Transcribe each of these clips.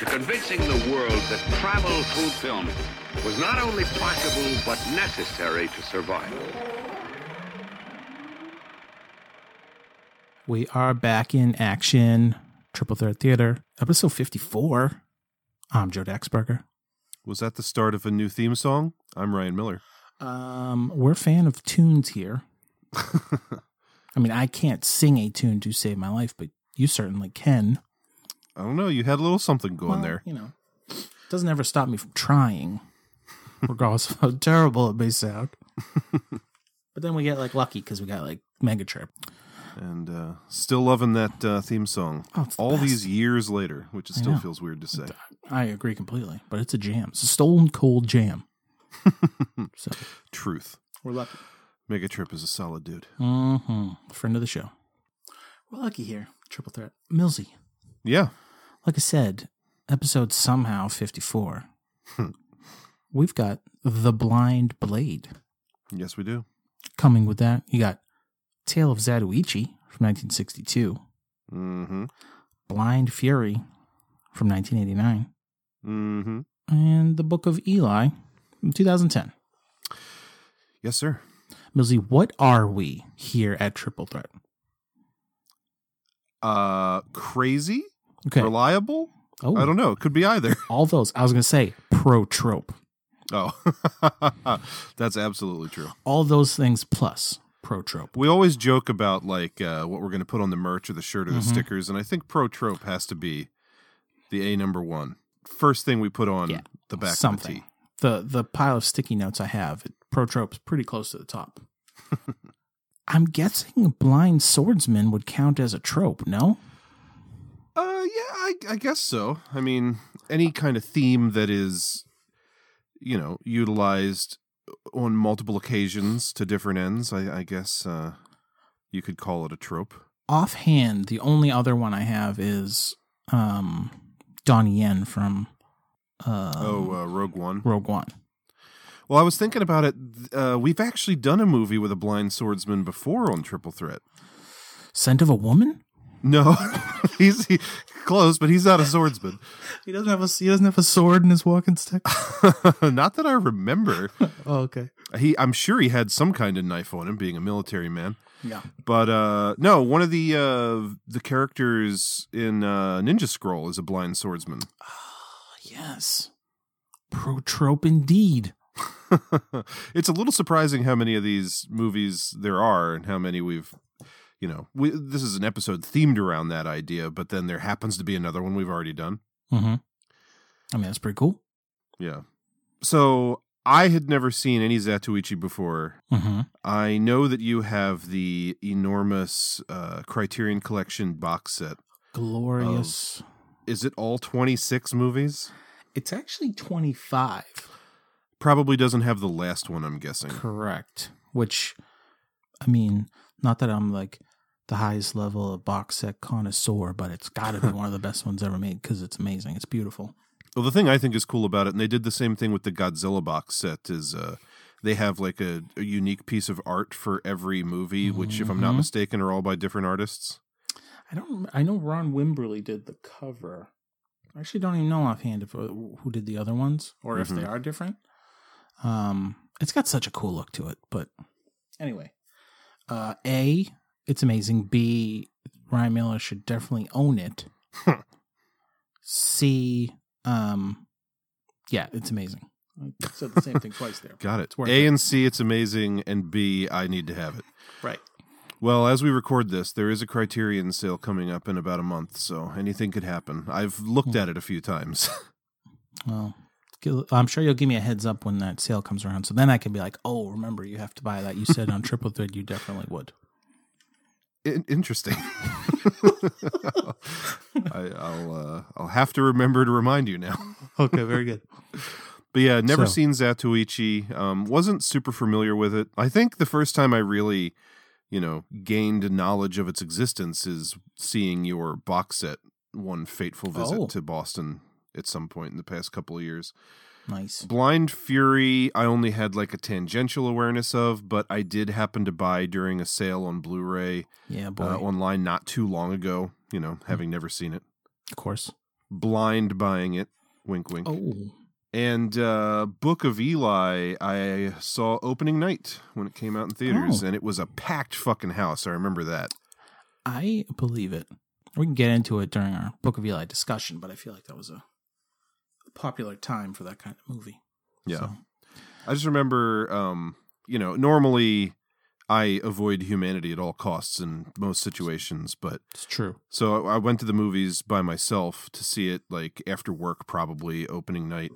to convincing the world that travel through film was not only possible, but necessary to survive. We are back in action. Triple Threat Theater, episode 54. I'm Joe Daxberger. Was that the start of a new theme song? I'm Ryan Miller. Um, we're a fan of tunes here. I mean, I can't sing a tune to save my life, but you certainly can. I don't know. You had a little something going Well, there. You know, doesn't ever stop me from trying, regardless of how terrible it may sound. but then we get like lucky because we got like Mega Trip. And uh, still loving that uh, theme song Oh, it's the all best. these years later, which it still feels weird to say. I agree completely, but it's a jam. It's a stolen cold jam. so Truth. we're lucky. Mega Trip is a solid dude. Mm-hmm. Friend of the show. We're lucky here. Triple threat. Millsy. Yeah. Like I said, episode somehow 54. Hmm. We've got The Blind Blade. Yes, we do. Coming with that, you got Tale of Zatoichi from 1962, Mm-hmm. Blind Fury from 1989, Mm-hmm. and The Book of Eli from 2010. Yes, sir. Millsy, what are we here at Triple Threat? Uh, crazy? Okay. Reliable? Oh, I don't know. It could be either. all those. I was going to say pro trope. Oh, that's absolutely true. All those things plus pro trope. We always joke about like uh, what we're going to put on the merch or the shirt or the Mhm. stickers, and I think Pro Trope has to be the A number one first thing we put on Yeah, the back Something. of The the pile of sticky notes I have, pro trope's pretty close to the top. I'm guessing blind swordsman would count as a trope, no? Uh, yeah, I, I guess so. I mean, any kind of theme that is, you know, utilized on multiple occasions to different ends, I, I guess uh, you could call it a trope. Offhand, the only other one I have is um Donnie Yen from uh, oh, uh, Rogue One. Rogue One. Well, I was thinking about it. Uh, we've actually done a movie with a blind swordsman before on Triple Threat. Scent of a woman? No, he's he, close, but he's not a swordsman. He doesn't have a he doesn't have a sword in his walking stick. not that I remember. oh, okay. He, I'm sure he had some kind of knife on him, being a military man. Yeah. But uh, no, one of the uh, the characters in uh, Ninja Scroll is a blind swordsman. Ah, Yes. Pro trope indeed. it's a little surprising how many of these movies there are, and how many we've. You know, we, this is an episode themed around that idea, but then there happens to be another one we've already done. Mm-hmm. I mean, that's pretty cool. Yeah. So I had never seen any Zatoichi before. Mm-hmm. I know that you have the enormous uh, Criterion Collection box set. Glorious. Is it all 26 movies? It's actually 25. Probably doesn't have the last one, I'm guessing. Correct. Which, I mean, not that I'm like the highest level of box set connoisseur, but it's got to be one of the best ones ever made because it's amazing. It's beautiful. Well, the thing I think is cool about it, and they did the same thing with the Godzilla box set, is uh, they have like a, a unique piece of art for every movie, which, if I'm not Mhm. mistaken, are all by different artists. I don't. I know Ron Wimberly did the cover. I actually don't even know offhand if uh, who did the other ones or if they Mhm. are different. Um, it's got such a cool look to it. But anyway, uh, a it's amazing. B Ryan Miller should definitely own it. C, um, yeah, it's amazing. I said the same thing twice there. Got it. A it. and C, it's amazing, and B, I need to have it. Right. Well, as we record this, there is a Criterion sale coming up in about a month, so anything could happen. I've looked at it a few times. Well, gi- I'm sure you'll give me a heads up when that sale comes around. So then I can be like, oh, remember, you have to buy that. You said on Triple Threat you definitely would. In- interesting. I, I'll uh, I'll have to remember to remind you now. Okay, very good. But yeah, never So- seen Zatoichi. Um, wasn't super familiar with it. I think the first time I really, you know, gained knowledge of its existence is seeing your box set one fateful visit Oh. to Boston at some point in the past couple of years. Nice. Blind Fury, I only had like a tangential awareness of, but I did happen to buy during a sale on Blu-ray Yeah, boy. uh, online not too long ago. You know, Hmm. having never seen it, of course. blind buying it. Wink, wink. Oh, And uh, Book of Eli, I saw opening night when it came out in theaters, Oh. and it was a packed fucking house. I remember that. I believe it. We can get into it during our Book of Eli discussion, but I feel like that was a popular time for that kind of movie. Yeah. So, I just remember, um, you know, normally I avoid humanity at all costs in most situations, but it's true. so I went to the movies by myself to see it like after work, probably opening night,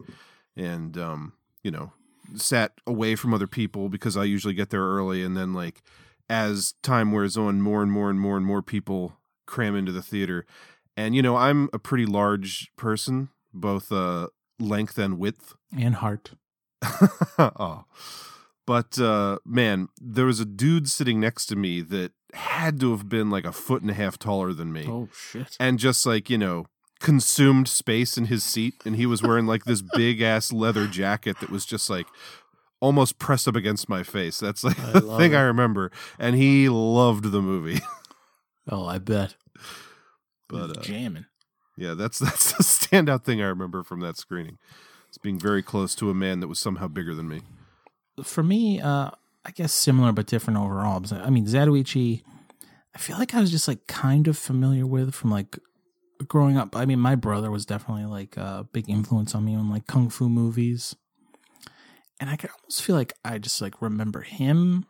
and um, you know, sat away from other people because I usually get there early, and then like as time wears on, more and more and more and more people cram into the theater, and you know, I'm a pretty large person, both uh, length and width. And Heart. oh. But uh man, there was a dude sitting next to me that had to have been like a foot and a half taller than me. Oh shit. And just like, you know, consumed space in his seat and he was wearing like this big ass leather jacket that was just like almost pressed up against my face. That's like I the thing it. I remember. And he loved the movie. Oh, I bet. But uh, jamming. Yeah, that's that's the standout thing I remember from that screening. It's being very close to a man that was somehow bigger than me. For me, uh, I guess similar but different overall. I mean, Zatoichi, I feel like I was just like kind of familiar with from like growing up. I mean, my brother was definitely like a big influence on me on like kung fu movies. And I could almost feel like I just like remember him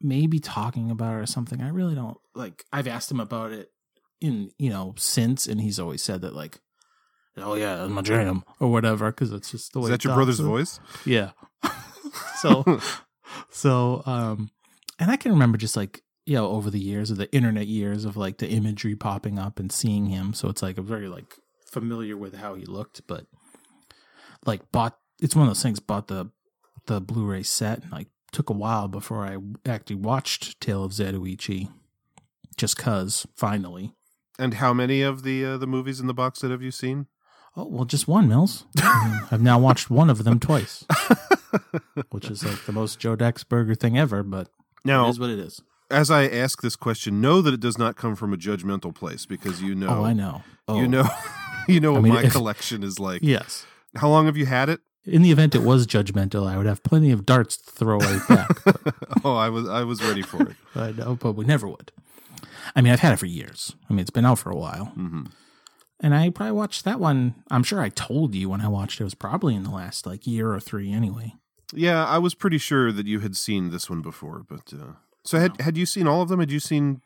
maybe talking about it or something. I really don't like I've asked him about it in, you know, since and he's always said that like oh yeah, that's my jam or whatever cuz it's just the way Is that your brother's voice? Yeah. so so um and I can remember just like you know over the years of the internet years of like the imagery popping up and seeing him so it's like a very like familiar with how he looked but like bought it's one of those things bought the the Blu-ray set and like took a while before I actually watched Tale of Zatoichi just cuz finally And how many of the uh, the movies in the box set have you seen? Oh well, just one, Mills. I I've now watched one of them twice, which is like the most Joe Dexberger thing ever. But Now, it is what it is. as I ask this question, know that it does not come from a judgmental place because you know, Oh, I know. Oh, you know, you know what mean, my if- collection is like. Yes. How long have you had it? In the event it was judgmental, I would have plenty of darts to throw right back. Oh, I was I was ready for it. I know, but we never would. I mean, I've had it for years. I mean, it's been out for a while, hmm and I probably watched that one. I'm sure I told you when I watched it. It was probably in the last like year or three, anyway. Yeah, I was pretty sure that you had seen this one before, but uh, so had had you seen all of them? Had you seen?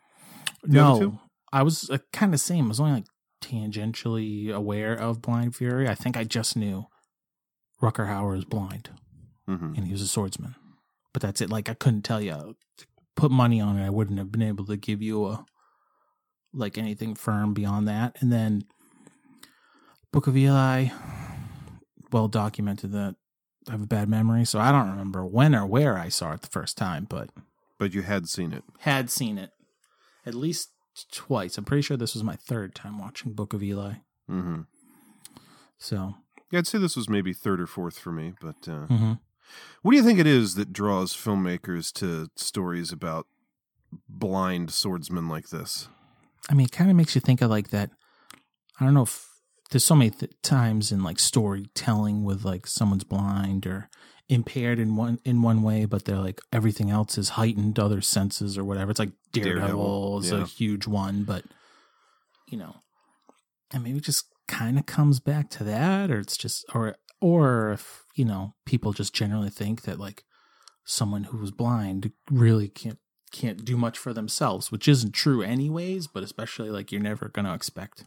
The other no, two? I was uh, kind of same. I was only like tangentially aware of Blind Fury. I think I just knew Rutger Hauer is blind hmm and he was a swordsman, but that's it. Like I couldn't tell you. Put money on it. I wouldn't have been able to give you a like anything firm beyond that. And then Book of Eli, well documented that I have a bad memory, so I don't remember when or where I saw it the first time, but But you had seen it. had seen it at least twice. I'm pretty sure this was my third time watching Book of Eli. hmm So, Yeah, I'd say this was maybe third or fourth for me. But uh, mhm. what do you think it is that draws filmmakers to stories about blind swordsmen like this? I mean, it kind of makes you think of like that. I don't know if there's so many th- times in like storytelling with like someone's blind or impaired in one in one way, but they're like everything else is heightened, other senses or whatever. It's like Daredevil, Daredevil, is yeah. a huge one, but you know, and maybe just kind of comes back to that, or it's just or or if you know people just generally think that like someone who's blind really can't can't do much for themselves, which isn't true anyways, but especially like you're never going to expect,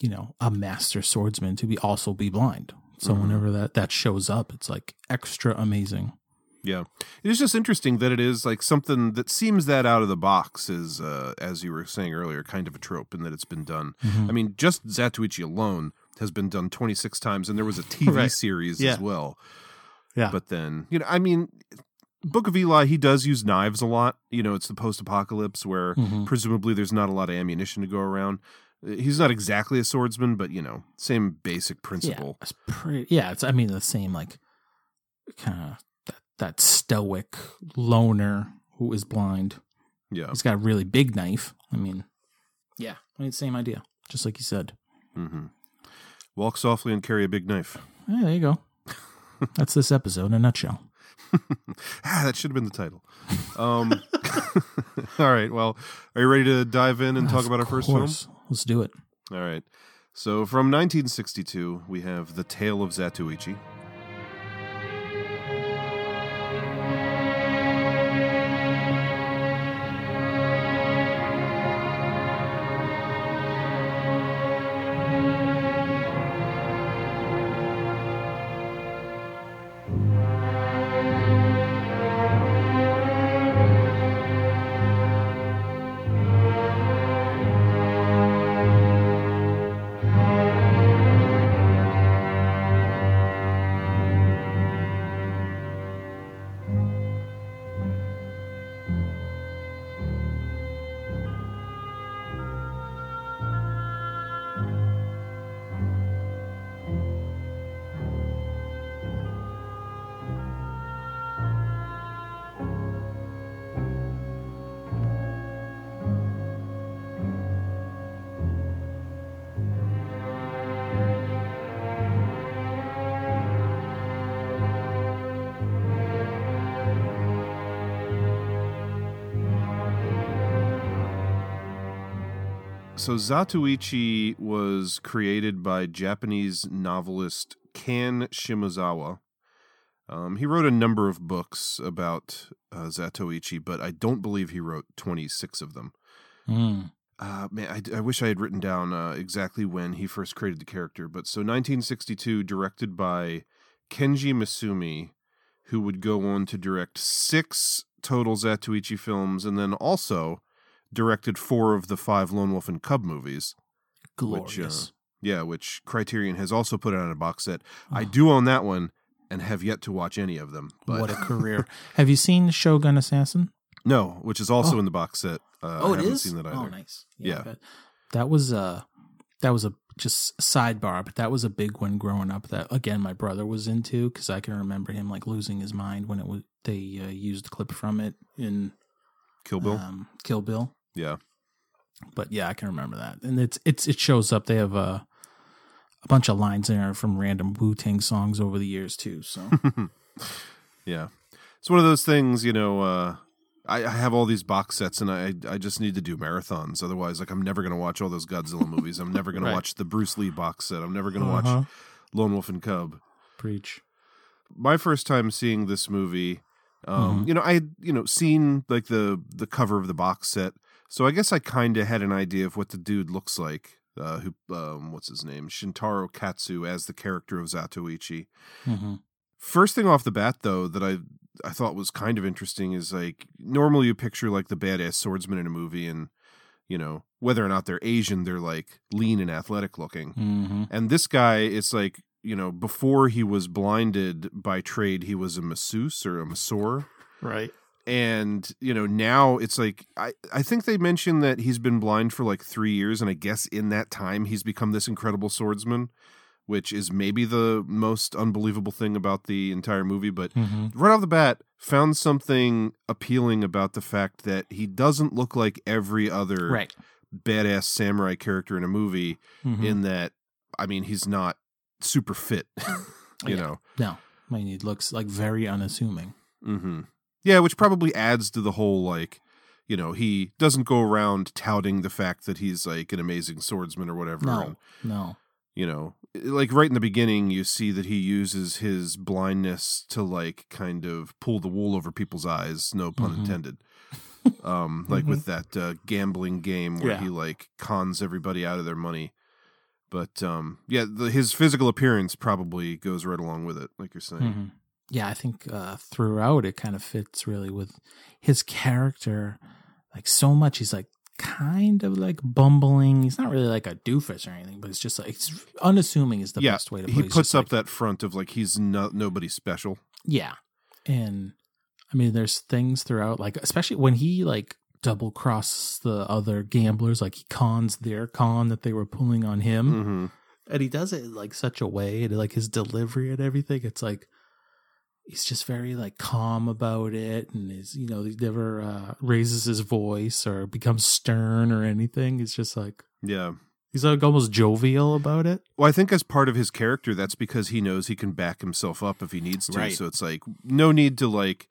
you know, a master swordsman to be also be blind. So Mhm. whenever that that shows up, it's like extra amazing. Yeah, it's just interesting that it is like something that seems that out of the box is, uh, as you were saying earlier, kind of a trope, and that it's been done. Mhm. I mean, just Zatoichi alone has been done 26 times, and there was a TV Right. series Yeah. as well. Yeah. But then, you know, I mean, Book of Eli, he does use knives a lot. You know, it's the post apocalypse where Mhm. presumably there's not a lot of ammunition to go around. Uh, He's not exactly a swordsman, but, you know, same basic principle. Yeah, it's pretty. Yeah, it's. I mean, the same like kind of that that stoic loner who is blind. Yeah. He's got a really big knife. I mean, yeah, I mean, same idea, just like you said. hmm Walk softly and carry a big knife. Yeah, there you go. That's this episode in a nutshell. ah, that should have been the title. Um, all right. Well, are you ready to dive in and talk about our first film? Let's do it. All right. So from 1962, we have The Tale of Zatoichi. So Zatoichi was created by Japanese novelist Kan Shimozawa. Um, he wrote a number of books about uh, Zatoichi, but I don't believe he wrote 26 of them. Mm. Uh, man, I, I wish I had written down uh, exactly when he first created the character. But so 1962, directed by Kenji Misumi, who would go on to direct six total Zatoichi films, and then also directed four of the five Lone Wolf and Cub movies. Glorious. Yeah, which Criterion has also put out on a box set. I Oh. do own that one and have yet to watch any of them. But what a career! Have you seen Shogun Assassin? no, which is also Oh. in the box set. Uh, oh, I it haven't is. seen that either. Oh, nice. Yeah. but that was uh that was a just sidebar, but that was a big one growing up. That again, my brother was into because I can remember him like losing his mind when it was they uh, used a clip from it in Kill Bill. um, Kill Bill. Yeah. But yeah, I can remember that, and it's it's it shows up. They have a a bunch of lines in there from random Wu Tang songs over the years too. So Yeah. It's one of those things, you know, uh I, I have all these box sets and I I just need to do marathons. Otherwise, like I'm never gonna watch all those Godzilla movies. I'm never gonna Right. watch the Bruce Lee box set. I'm never gonna Uh-huh. watch Lone Wolf and Cub. preach. My first time seeing this movie, um, Mhm. you know, I had, you know, seen like the the cover of the box set. So I guess I kinda had an idea of what the dude looks like. Uh, who um, what's his name? Shintaro Katsu as the character of Zatoichi. hmm First thing off the bat, though, that I I thought was kind of interesting is like normally you picture like the badass swordsman in a movie, and you know whether or not they're Asian, they're like lean and athletic looking. hmm And this guy, it's like you know before he was blinded by trade, he was a masseuse or a masseur, Right. And you know now it's like I I think they mentioned that he's been blind for like three years, and I guess in that time he's become this incredible swordsman. Which is maybe the most unbelievable thing about the entire movie, but hmm right off the bat found something appealing about the fact that he doesn't look like every other Right. badass samurai character in a movie Mhm. in that i mean he's not super fit you Yeah. know No, I mean, he looks like very unassuming. hmm yeah which probably adds to the whole like you know he doesn't go around touting the fact that he's like an amazing swordsman or whatever No, and, no. you know like right in the beginning you see that he uses his blindness to like kind of pull the wool over people's eyes no pun Mhm. intended um like with that uh, gambling game where Yeah. he like cons everybody out of their money but um yeah the, his physical appearance probably goes right along with it like you're saying Mhm. Yeah, I think uh, throughout it kind of fits really with his character. Like so much, he's like kind of like bumbling. He's not really like a doofus or anything, but it's just like it's unassuming is the yeah, best way to put he it. Puts up like- that front of like he's not nobody special. Yeah. And I mean there's things throughout like especially when he like double crosses the other gamblers like he cons their con that they were pulling on him Mm-hmm. and he does it in like such a way and like his delivery and everything it's like he's just very like calm about it and is you know he never uh raises his voice or becomes stern or anything it's just like Yeah. he's like almost jovial about it Well, I think as part of his character, that's because he knows he can back himself up if he needs to. Right. So it's like no need to like,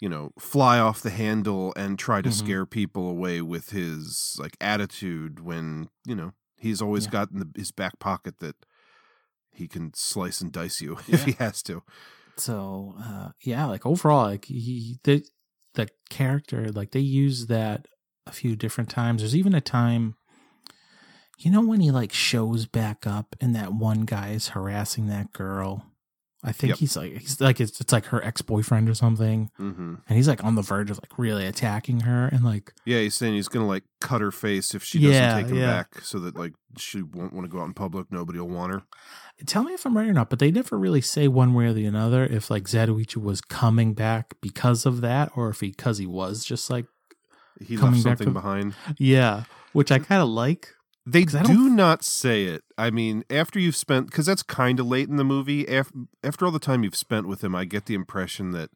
you know, fly off the handle and try to Mhm. scare people away with his like attitude when you know he's always Yeah. got in the, his back pocket that he can slice and dice you Yeah. if he has to. So uh yeah like overall like he the the character like they use that a few different times. There's even a time you know when he like shows back up and that one guy is harassing that girl i think Yep. he's like he's like it's, it's like her ex-boyfriend or something hmm and he's like on the verge of like really attacking her and like Yeah, he's saying he's gonna like cut her face if she doesn't Yeah, take him yeah. back, so that like she won't want to go out in public. Nobody will want her. tell me if i'm right or not but they never really say one way or the other if like zatoichi was coming back because of that or if he because he was just like He Coming left back something to- behind. yeah which i kind of like They do don't- say it. I mean, after you've spent, because that's kind of late in the movie. After, after all the time you've spent with him, I get the impression that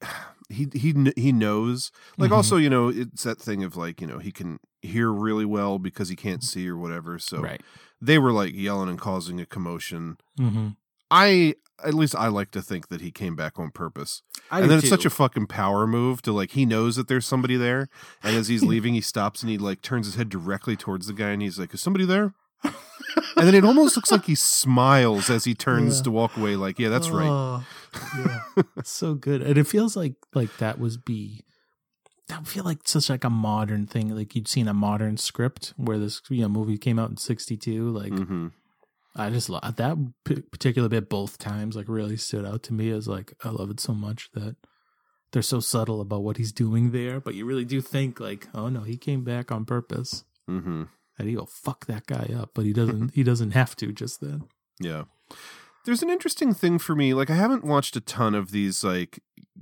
he he he knows. Like, Mhm. also, you know, it's that thing of like, you know, he can hear really well because he can't see or whatever. So right they were like yelling and causing a commotion. mm-hmm. I at least I like to think that he came back on purpose. I and then it's such a fucking power move to like he knows that there's somebody there, and as he's leaving, he stops and he like turns his head directly towards the guy, and he's like, "Is somebody there?" and then it almost looks like he smiles as he turns Yeah. to walk away. Like, yeah, that's right. Oh, yeah. so good. And it feels like like that was be that would feel like such like a modern thing. Like you'd seen a modern script where this you know movie came out in sixty two. Like hmm I just love that particular bit both times. Like really stood out to me as like I love it so much that they're so subtle about what he's doing there. But you really do think like, oh no, he came back on purpose. hmm And he'll fuck that guy up, but he doesn't. he doesn't have to just then. Yeah. There's an interesting thing for me. Like, I haven't watched a ton of these, like,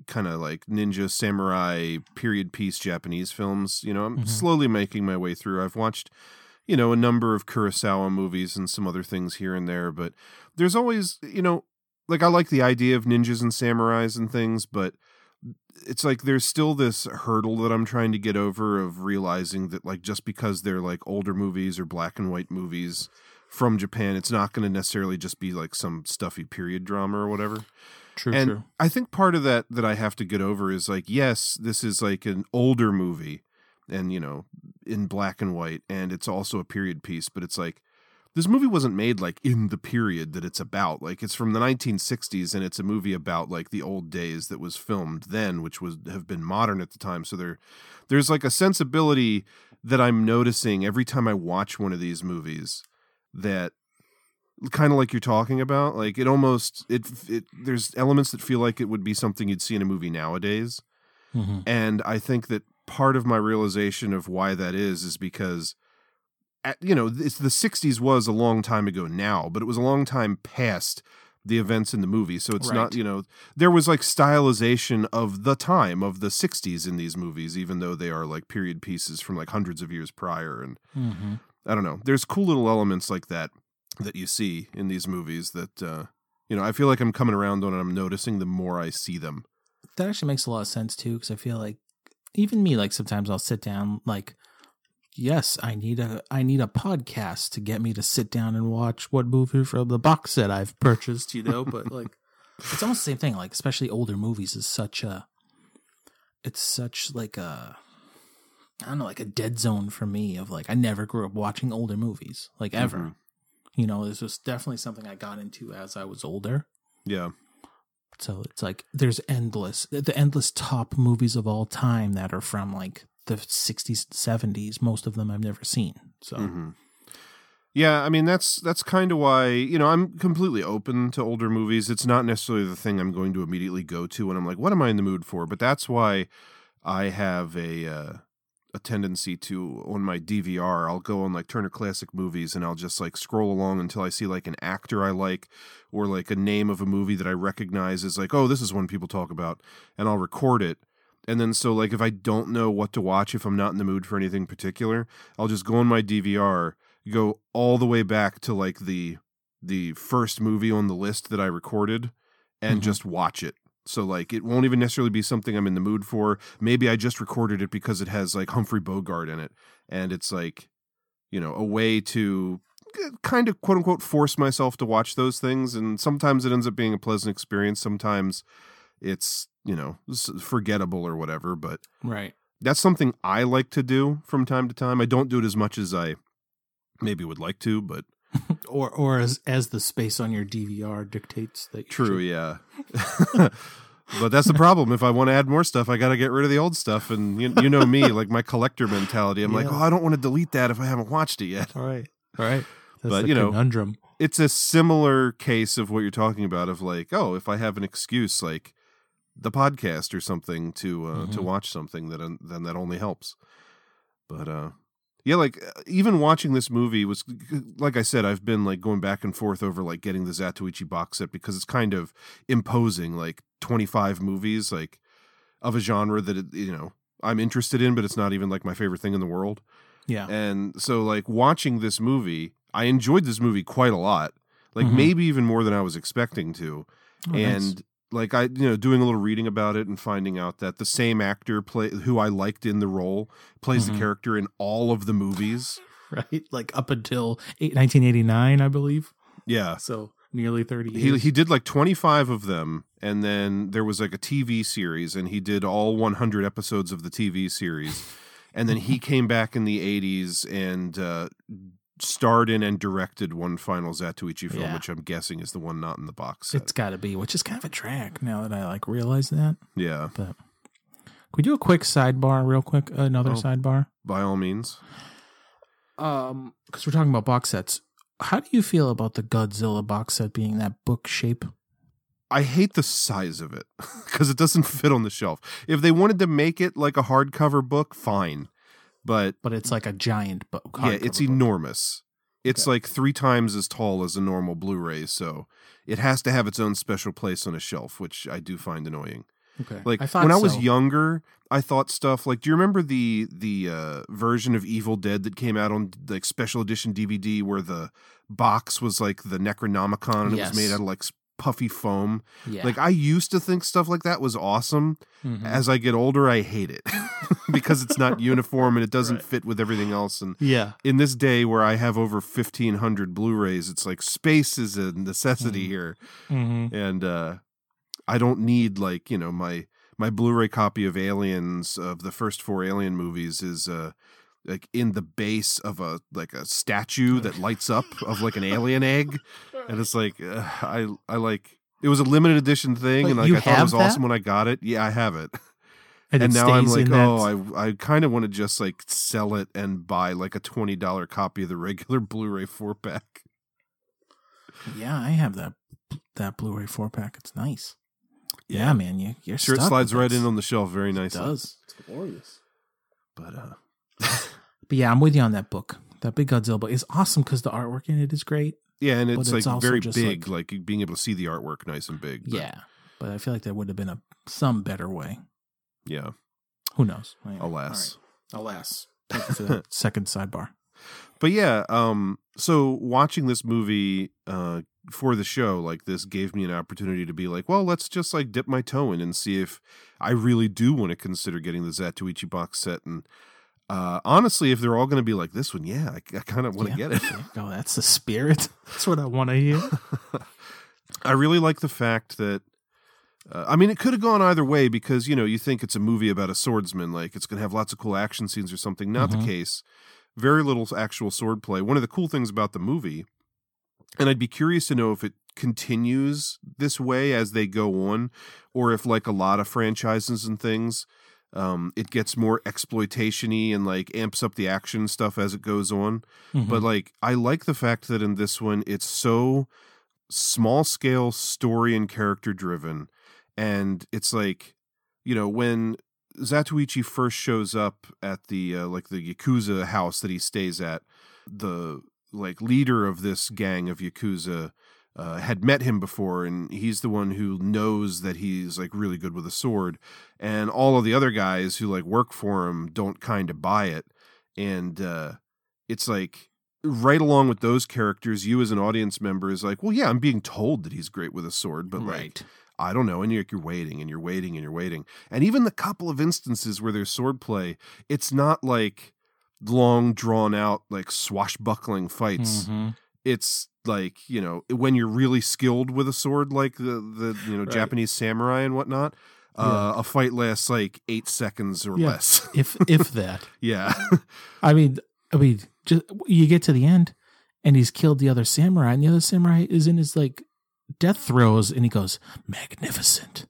kind of like ninja samurai period piece Japanese films. You know, I'm Mhm. slowly making my way through. I've watched, you know, a number of Kurosawa movies and some other things here and there, but there's always, you know, like, I like the idea of ninjas and samurais and things, but it's like there's still this hurdle that I'm trying to get over of realizing that, like, just because they're like older movies or black and white movies, from Japan, it's not going to necessarily just be like some stuffy period drama or whatever. True, and true. I think part of that that I have to get over is like, yes, this is like an older movie and, you know, in black and white, and it's also a period piece, but it's like, this movie wasn't made like in the period that it's about. Like it's from the 1960s and it's a movie about like the old days that was filmed then, which was have been modern at the time. So there there's like a sensibility that I'm noticing every time I watch one of these movies that kind of like you're talking about like it almost it it there's elements that feel like it would be something you'd see in a movie nowadays Mhm. and i think that part of my realization of why that is is because at, you know it's the 60s was a long time ago now but it was a long time past the events in the movie so it's Right. not you know there was like stylization of the time of the 60s in these movies even though they are like period pieces from like hundreds of years prior and Mhm. I don't know. There's cool little elements like that that you see in these movies that uh, you know. I feel like I'm coming around on and I'm noticing the more I see them. That actually makes a lot of sense too, because I feel like even me, like sometimes I'll sit down, like, yes, I need a I need a podcast to get me to sit down and watch what movie from the box set I've purchased, you know. but like, it's almost the same thing. Like, especially older movies is such a, it's such like a, I don't know, like a dead zone for me. Of like, I never grew up watching older movies, like ever. Mhm. You know, this was definitely something I got into as I was older. Yeah, So it's like there's endless the endless top movies of all time that are from like the 60s 70s most of them I've never seen. So hmm yeah. I mean, that's that's kind of why you know I'm completely open to older movies. It's not necessarily the thing I'm going to immediately go to when I'm like, what am I in the mood for? But that's why I have a uh, a tendency to on my DVR. I'll go on like Turner Classic Movies and I'll just like scroll along until I see like an actor I like or like a name of a movie that I recognize as like, oh, this is one people talk about, and I'll record it. And then so like if I don't know what to watch, if I'm not in the mood for anything particular, I'll just go on my DVR, go all the way back to like the the first movie on the list that I recorded and Mhm. just watch it. So like it won't even necessarily be something I'm in the mood for. Maybe I just recorded it because it has like Humphrey Bogart in it and it's like you know, a way to kind of quote unquote force myself to watch those things and sometimes it ends up being a pleasant experience, sometimes it's, you know, forgettable or whatever, but Right. that's something I like to do from time to time. I don't do it as much as I maybe would like to, but Or or as as the space on your DVR dictates that you True, should- yeah. but that's the problem. If I want to add more stuff, I got to get rid of the old stuff. And you, you know me, like my collector mentality. I'm like, oh, I don't want to delete that if I haven't watched it yet. All right. All right. That's But, the you know, conundrum. It's a similar case of what you're talking about. Of like, oh, if I have an excuse, like the podcast or something to uh, to Mhm. watch something, that then that only helps. But uh, yeah, like uh, even watching this movie was like I said, I've been like going back and forth over like getting the Zatoichi box set because it's kind of imposing, like 25 movies, like of a genre that it, you know I'm interested in, but it's not even like my favorite thing in the world. Yeah. And so, like watching this movie, I enjoyed this movie quite a lot, like Mhm. maybe even more than I was expecting to Oh, nice. Like I you know doing a little reading about it and finding out that the same actor play who I liked in the role plays Mhm. the character in all of the movies. right, like up until eight, 1989, I believe. Yeah. So nearly 30 He he did like 25 of them and then there was like a TV series and he did all 100 episodes of the TV series. And then he came back in the 80s and uh starred in and directed one final Zatoichi film Yeah. which I'm guessing is the one not in the box set. it's got to be, which is kind of a track now that I like realize that. yeah, But could we do a quick sidebar, real quick? Another Oh. sidebar. by all means. Um, because we're talking about box sets. How do you feel about the Godzilla box set being that book shape? I hate the size of it because it doesn't fit on the shelf. If they wanted to make it like a hardcover book, fine. But But it's like a giant book. yeah, it's book. enormous. It's Okay. like three times as tall as a normal Blu ray. So it has to have its own special place on a shelf, which I do find annoying. Okay. Like I when I was so. younger, I thought stuff like, do you remember the the uh, version of Evil Dead that came out on like special edition DVD where the box was like the Necronomicon and it was made out of like puffy foam? Yeah. Like I used to think stuff like that was awesome. Mhm. As I get older, I hate it because it's not uniform and it doesn't Right. fit with everything else. And yeah. in this day where I have over fifteen hundred Blu-rays, it's like space is a necessity Mhm. here, Mm-hmm. and uh, I don't need like you know my my Blu-ray copy of Aliens of the first four Alien movies is uh like in the base of a like a statue that lights up of like an alien egg, and it's like uh, I I like it was a limited edition thing, and like I thought it was that? awesome when I got it. Yeah, I have it. And, And, it now I'm like, in that- oh, I I kind of want to just like sell it and buy like a twenty dollar copy of the regular Blu-ray four pack. yeah, I have that that Blu-ray four pack. It's nice. Yeah, man, you you're Sure, it slides right in on the shelf very It nicely. does. It's glorious. But uh, But yeah, I'm with you on that book. That big Godzilla book is awesome because the artwork in it is great. yeah, and it's it's like also very big, like, being able to see the artwork nice and big. but Yeah, but I feel like there would have been a some better way. yeah. Who knows? Anyway, Alas. all right. alas. For that second sidebar. But yeah, um, so watching this movie uh, for the show, like this, gave me an opportunity to be like, well, let's just like dip my toe in and see if I really do want to consider getting the Zatoichi box set. And uh, honestly, if they're all going to be like this one, yeah, I, I kind of want to Yeah. get it. Oh, that's the spirit. That's what I want to hear. I really like the fact that. Uh, I mean, it could have gone either way because you know you think it's a movie about a swordsman, like it's going to have lots of cool action scenes or something. Not Mhm. the case. Very little actual swordplay. One of the cool things about the movie, and I'd be curious to know if it continues this way as they go on, or if like a lot of franchises and things, um, it gets more exploitation-y and like amps up the action stuff as it goes on. Mm-hmm. But like I like the fact that in this one it's so small scale story and character driven and it's like you know when Zatoichi first shows up at the uh, like the yakuza house that he stays at, the like leader of this gang of yakuza uh, had met him before, and he's the one who knows that he's like really good with a sword, and all of the other guys who like work for him don't kind of buy it, and uh, it's like right along with those characters, you as an audience member is like, well, yeah, I'm being told that he's great with a sword, but like. I don't know. And you're, you're waiting and you're waiting and you're waiting. And even the couple of instances where there's swordplay, it's not like long drawn out, like swashbuckling fights. Mhm. It's like, you know, when you're really skilled with a sword, like the, the you know, Right. Japanese samurai and whatnot, uh, a fight lasts like eight seconds or Yeah. less. If if that. yeah. I mean, I mean, just you get to the end, and he's killed the other samurai, and the other samurai is in his like death throes, and he goes magnificent.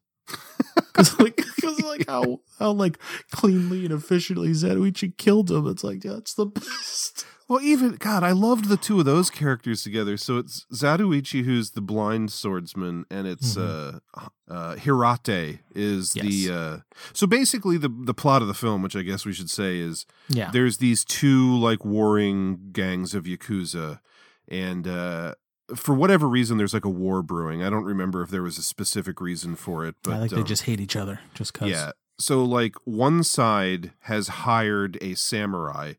Because like, cause like how how like cleanly and efficiently Zatoichi killed him. It's like that's the best. Well, even God, I loved the two of those characters together. So it's Zatoichi, who's the blind swordsman, and it's uh, uh, Hirate is Mm-hmm. Yes. the. Uh, so basically, the the plot of the film, which I guess we should say, is Yeah, there's these two like warring gangs of yakuza, and uh, for whatever reason, there's like a war brewing. I don't remember if there was a specific reason for it, but I think they um, just hate each other just because. yeah. So like one side has hired a samurai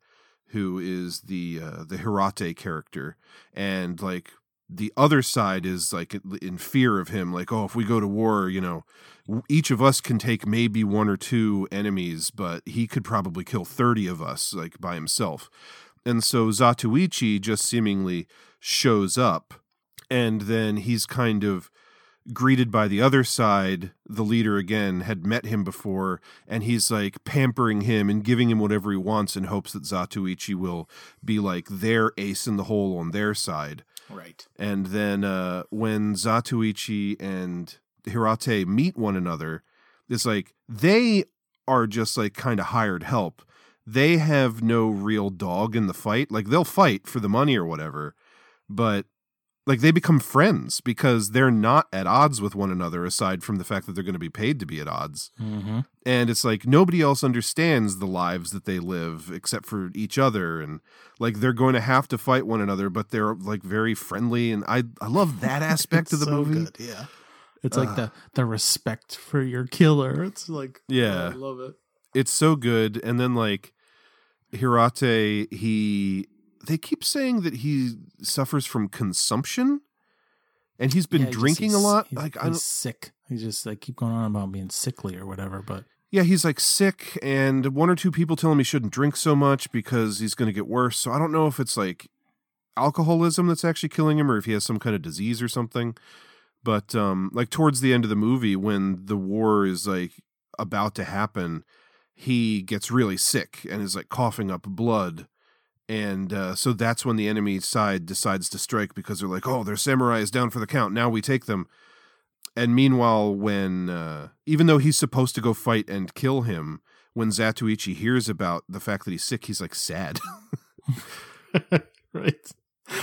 who is the uh, the Hirate character and like the other side is like in fear of him like oh if we go to war you know each of us can take maybe one or two enemies but he could probably kill 30 of us like by himself and so Zatoichi just seemingly shows up and then he's kind of greeted by the other side the leader again had met him before and he's like pampering him and giving him whatever he wants in hopes that Zatoichi will be like their ace in the hole on their side right. and then uh, when Zatoichi and Hirate meet one another, it's like they are just like kind of hired help. They have no real dog in the fight. Like they'll fight for the money or whatever, but like they become friends because they're not at odds with one another aside from the fact that they're going to be paid to be at odds. Mm-hmm. And it's like nobody else understands the lives that they live except for each other and like they're going to have to fight one another but they're like very friendly and I I love that aspect of the so movie. Good, yeah. It's like the the respect for your killer. It's like Yeah. I love it. It's so good and then like Hirate he they keep saying that he suffers from consumption and he's been Yeah, drinking a lot. He's, like I he's don't sick. He just like keep going on about being sickly or whatever. But Yeah, he's like sick, and one or two people tell him he shouldn't drink so much because he's going to get worse. So I don't know if it's like alcoholism that's actually killing him or if he has some kind of disease or something. But um, like towards the end of the movie, when the war is like about to happen, he gets really sick and is like coughing up blood. And uh, so that's when the enemy side decides to strike because they're like, oh, their samurai is down for the count. Now we take them. And meanwhile, when uh, even though he's supposed to go fight and kill him, when Zatoichi hears about the fact that he's sick, he's like sad. right.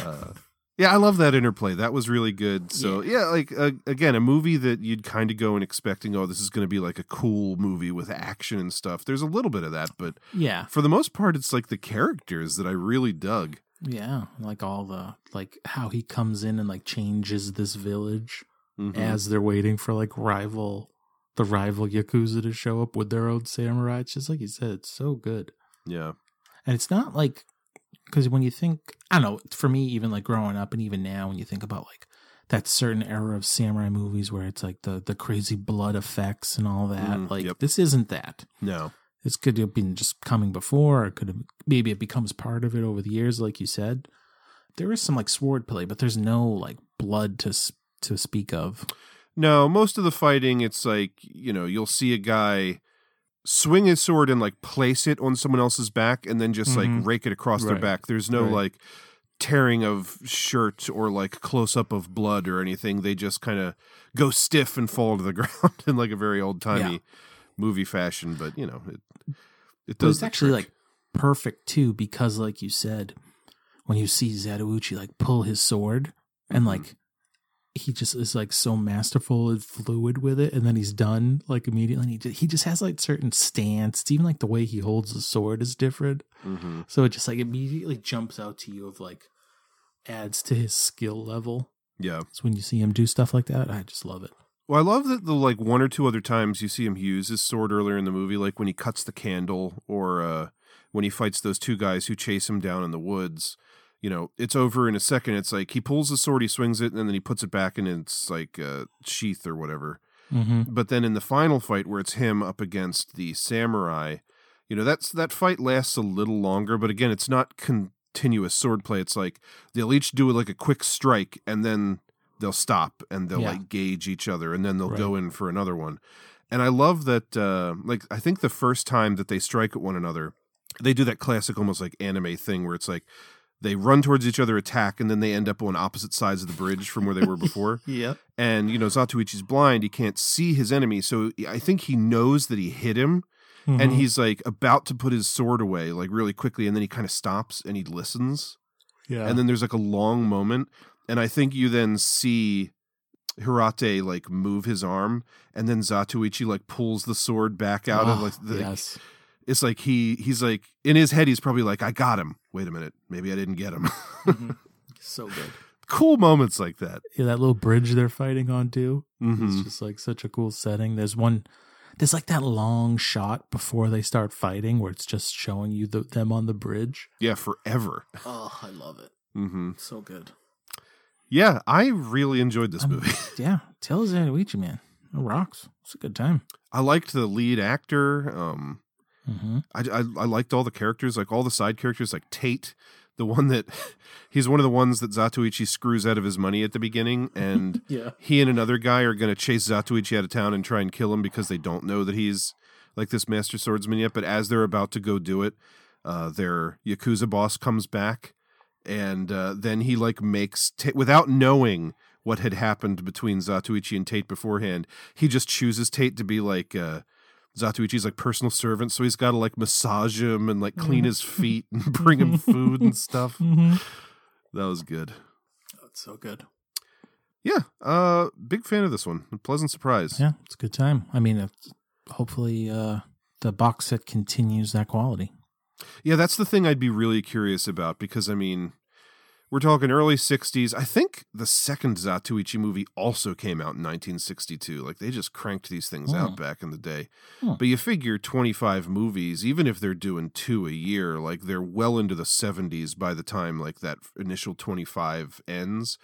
uh, yeah, I love that interplay. That was really good. So yeah, like uh, again, a movie that you'd kind of go in expecting, oh, this is going to be like a cool movie with action and stuff. There's a little bit of that, but Yeah. for the most part, it's like the characters that I really dug. Yeah. Like all the like how he comes in and like changes this village Mhm. as they're waiting for like rival the rival Yakuza to show up with their own samurai. It's just like you said, it's so good. yeah, And it's not like because when you think, I don't know, for me, even like growing up and even now, when you think about like that certain era of samurai movies where it's like the the crazy blood effects and all that, Mm, like yep. this isn't that. no, This could have been just coming before, or it could have maybe it becomes part of it over the years, like you said. There is some like sword play, but there's no like blood to to speak of. no. Most of the fighting, it's like you know, you'll see a guy swing his sword and like place it on someone else's back, and then just Mhm. like rake it across their back. There's no Right. like tearing of shirt or like close up of blood or anything. They just kind of go stiff and fall to the ground in like a very old timey Yeah. movie fashion. But you know, it it But does it's actually trick. like perfect too because, like you said, when you see Zatoichi like pull his sword and Mhm. like he just is like so masterful and fluid with it, and then he's done like immediately. He just, he just has like certain stance. Even like the way he holds the sword is different. Mm-hmm. So it just like immediately jumps out to you of like adds to his skill level. Yeah. So when you see him do stuff like that, I just love it. Well, I love that the like one or two other times you see him use his sword earlier in the movie, like when he cuts the candle or uh, when he fights those two guys who chase him down in the woods. You know, it's over in a second. It's like he pulls the sword, he swings it, and then he puts it back in its like uh, sheath or whatever. Mm-hmm. But then in the final fight, where it's him up against the samurai, you know, that's that fight lasts a little longer. But again, it's not continuous swordplay. It's like they'll each do like a quick strike, and then they'll stop and they'll Yeah. like gauge each other, and then they'll Right. go in for another one. And I love that. Uh, like I think the first time that they strike at one another, they do that classic, almost like anime thing, where it's like they run towards each other, attack, and then they end up on opposite sides of the bridge from where they were before yeah. and you know Zatoichi's blind; he can't see his enemy, so I think he knows that he hit him, Mm-hmm. and he's like about to put his sword away, like really quickly, and then he kind of stops and he listens, yeah. and then there's like a long moment, and I think you then see Hirate like move his arm, and then Zatoichi like pulls the sword back out of Oh, like the. yes. It's like he he's like in his head he's probably like I got him. Wait a minute, maybe I didn't get him. Mhm. So good. cool moments like that. Yeah, that little bridge they're fighting on too. Mhm. It's just like such a cool setting. There's one there's like that long shot before they start fighting where it's just showing you the, them on the bridge. Yeah, forever. Oh, I love it. Mm-hmm. So good. Yeah, I really enjoyed this Um, movie. Yeah, tell Zatoichi, man. It rocks. It's a good time. I liked the lead actor. Um, Mm-hmm. I, I I liked all the characters, like all the side characters, like Tate, the one that he's one of the ones that Zatoichi screws out of his money at the beginning, and Yeah. he and another guy are going to chase Zatoichi out of town and try and kill him because they don't know that he's like this master swordsman yet. But as they're about to go do it, uh, their yakuza boss comes back, and uh, then he like makes Ta- without knowing what had happened between Zatoichi and Tate beforehand. He just chooses Tate to be like. Uh, Zatoichi's like personal servant, so he's got to like massage him and like clean his feet and bring him food and stuff. Mm-hmm. That was good. That's so good. Yeah, uh, big fan of this one. A pleasant surprise. Yeah, it's a good time. I mean, it's, hopefully uh, the box set continues that quality. Yeah, that's the thing I'd be really curious about because I mean, we're talking early '60s. I think the second Zatoichi movie also came out in 1962. Like they just cranked these things Hmm. out back in the day. Hmm. But you figure 25 movies, even if they're doing two a year, like they're well into the 70s by the time like that initial 25 ends.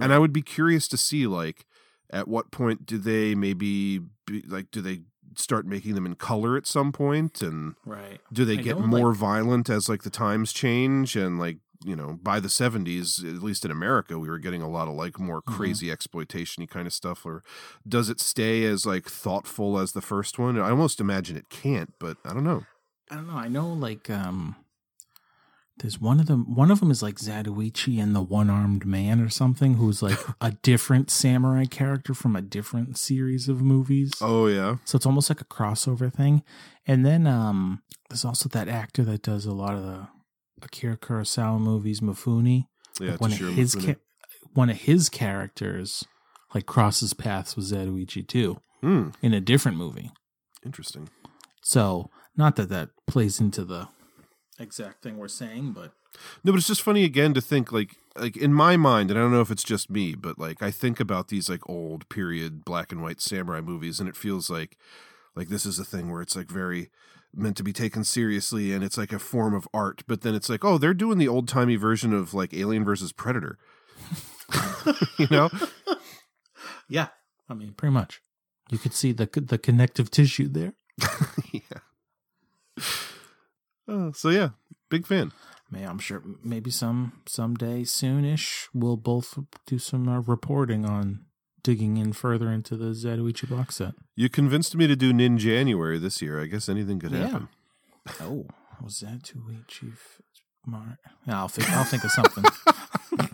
And I would be curious to see like at what point do they maybe be, like do they start making them in color at some point and Right. do they I get more like- violent as like the times change and like you know by the 70s at least in america we were getting a lot of like more Mm-hmm. crazy exploitation kind of stuff or does it stay as like thoughtful as the first one i almost imagine it can't but i don't know I don't know. I know like um there's one of them one of them is like Zatoichi and the one-armed man or something who's like a different samurai character from a different series of movies. oh yeah So it's almost like a crossover thing. And then um there's also that actor that does a lot of the Akira Kurosawa movies, Mifune. yeah Like one of his ca- one of his characters like crosses paths with Zatoichi too Hmm, in a different movie. interesting So not that that plays into the exact thing we're saying, but No, but it's just funny again to think like like in my mind, and I don't know if it's just me, but like I think about these like old period black and white samurai movies, and it feels like like this is a thing where it's like very meant to be taken seriously, and it's like a form of art. But then it's like, oh, they're doing the old timey version of like Alien versus Predator. you know, yeah, I mean, pretty much. You could see the the connective tissue there. yeah. Uh, so yeah, big fan. May I'm sure maybe some someday soonish we'll both do some uh, reporting on digging in further into the Zatoichi box set. You convinced me to do Nin January this year. I guess anything could Yeah. happen. Oh, was that Zatoichi Mar? Yeah, I'll think. I'll think of something.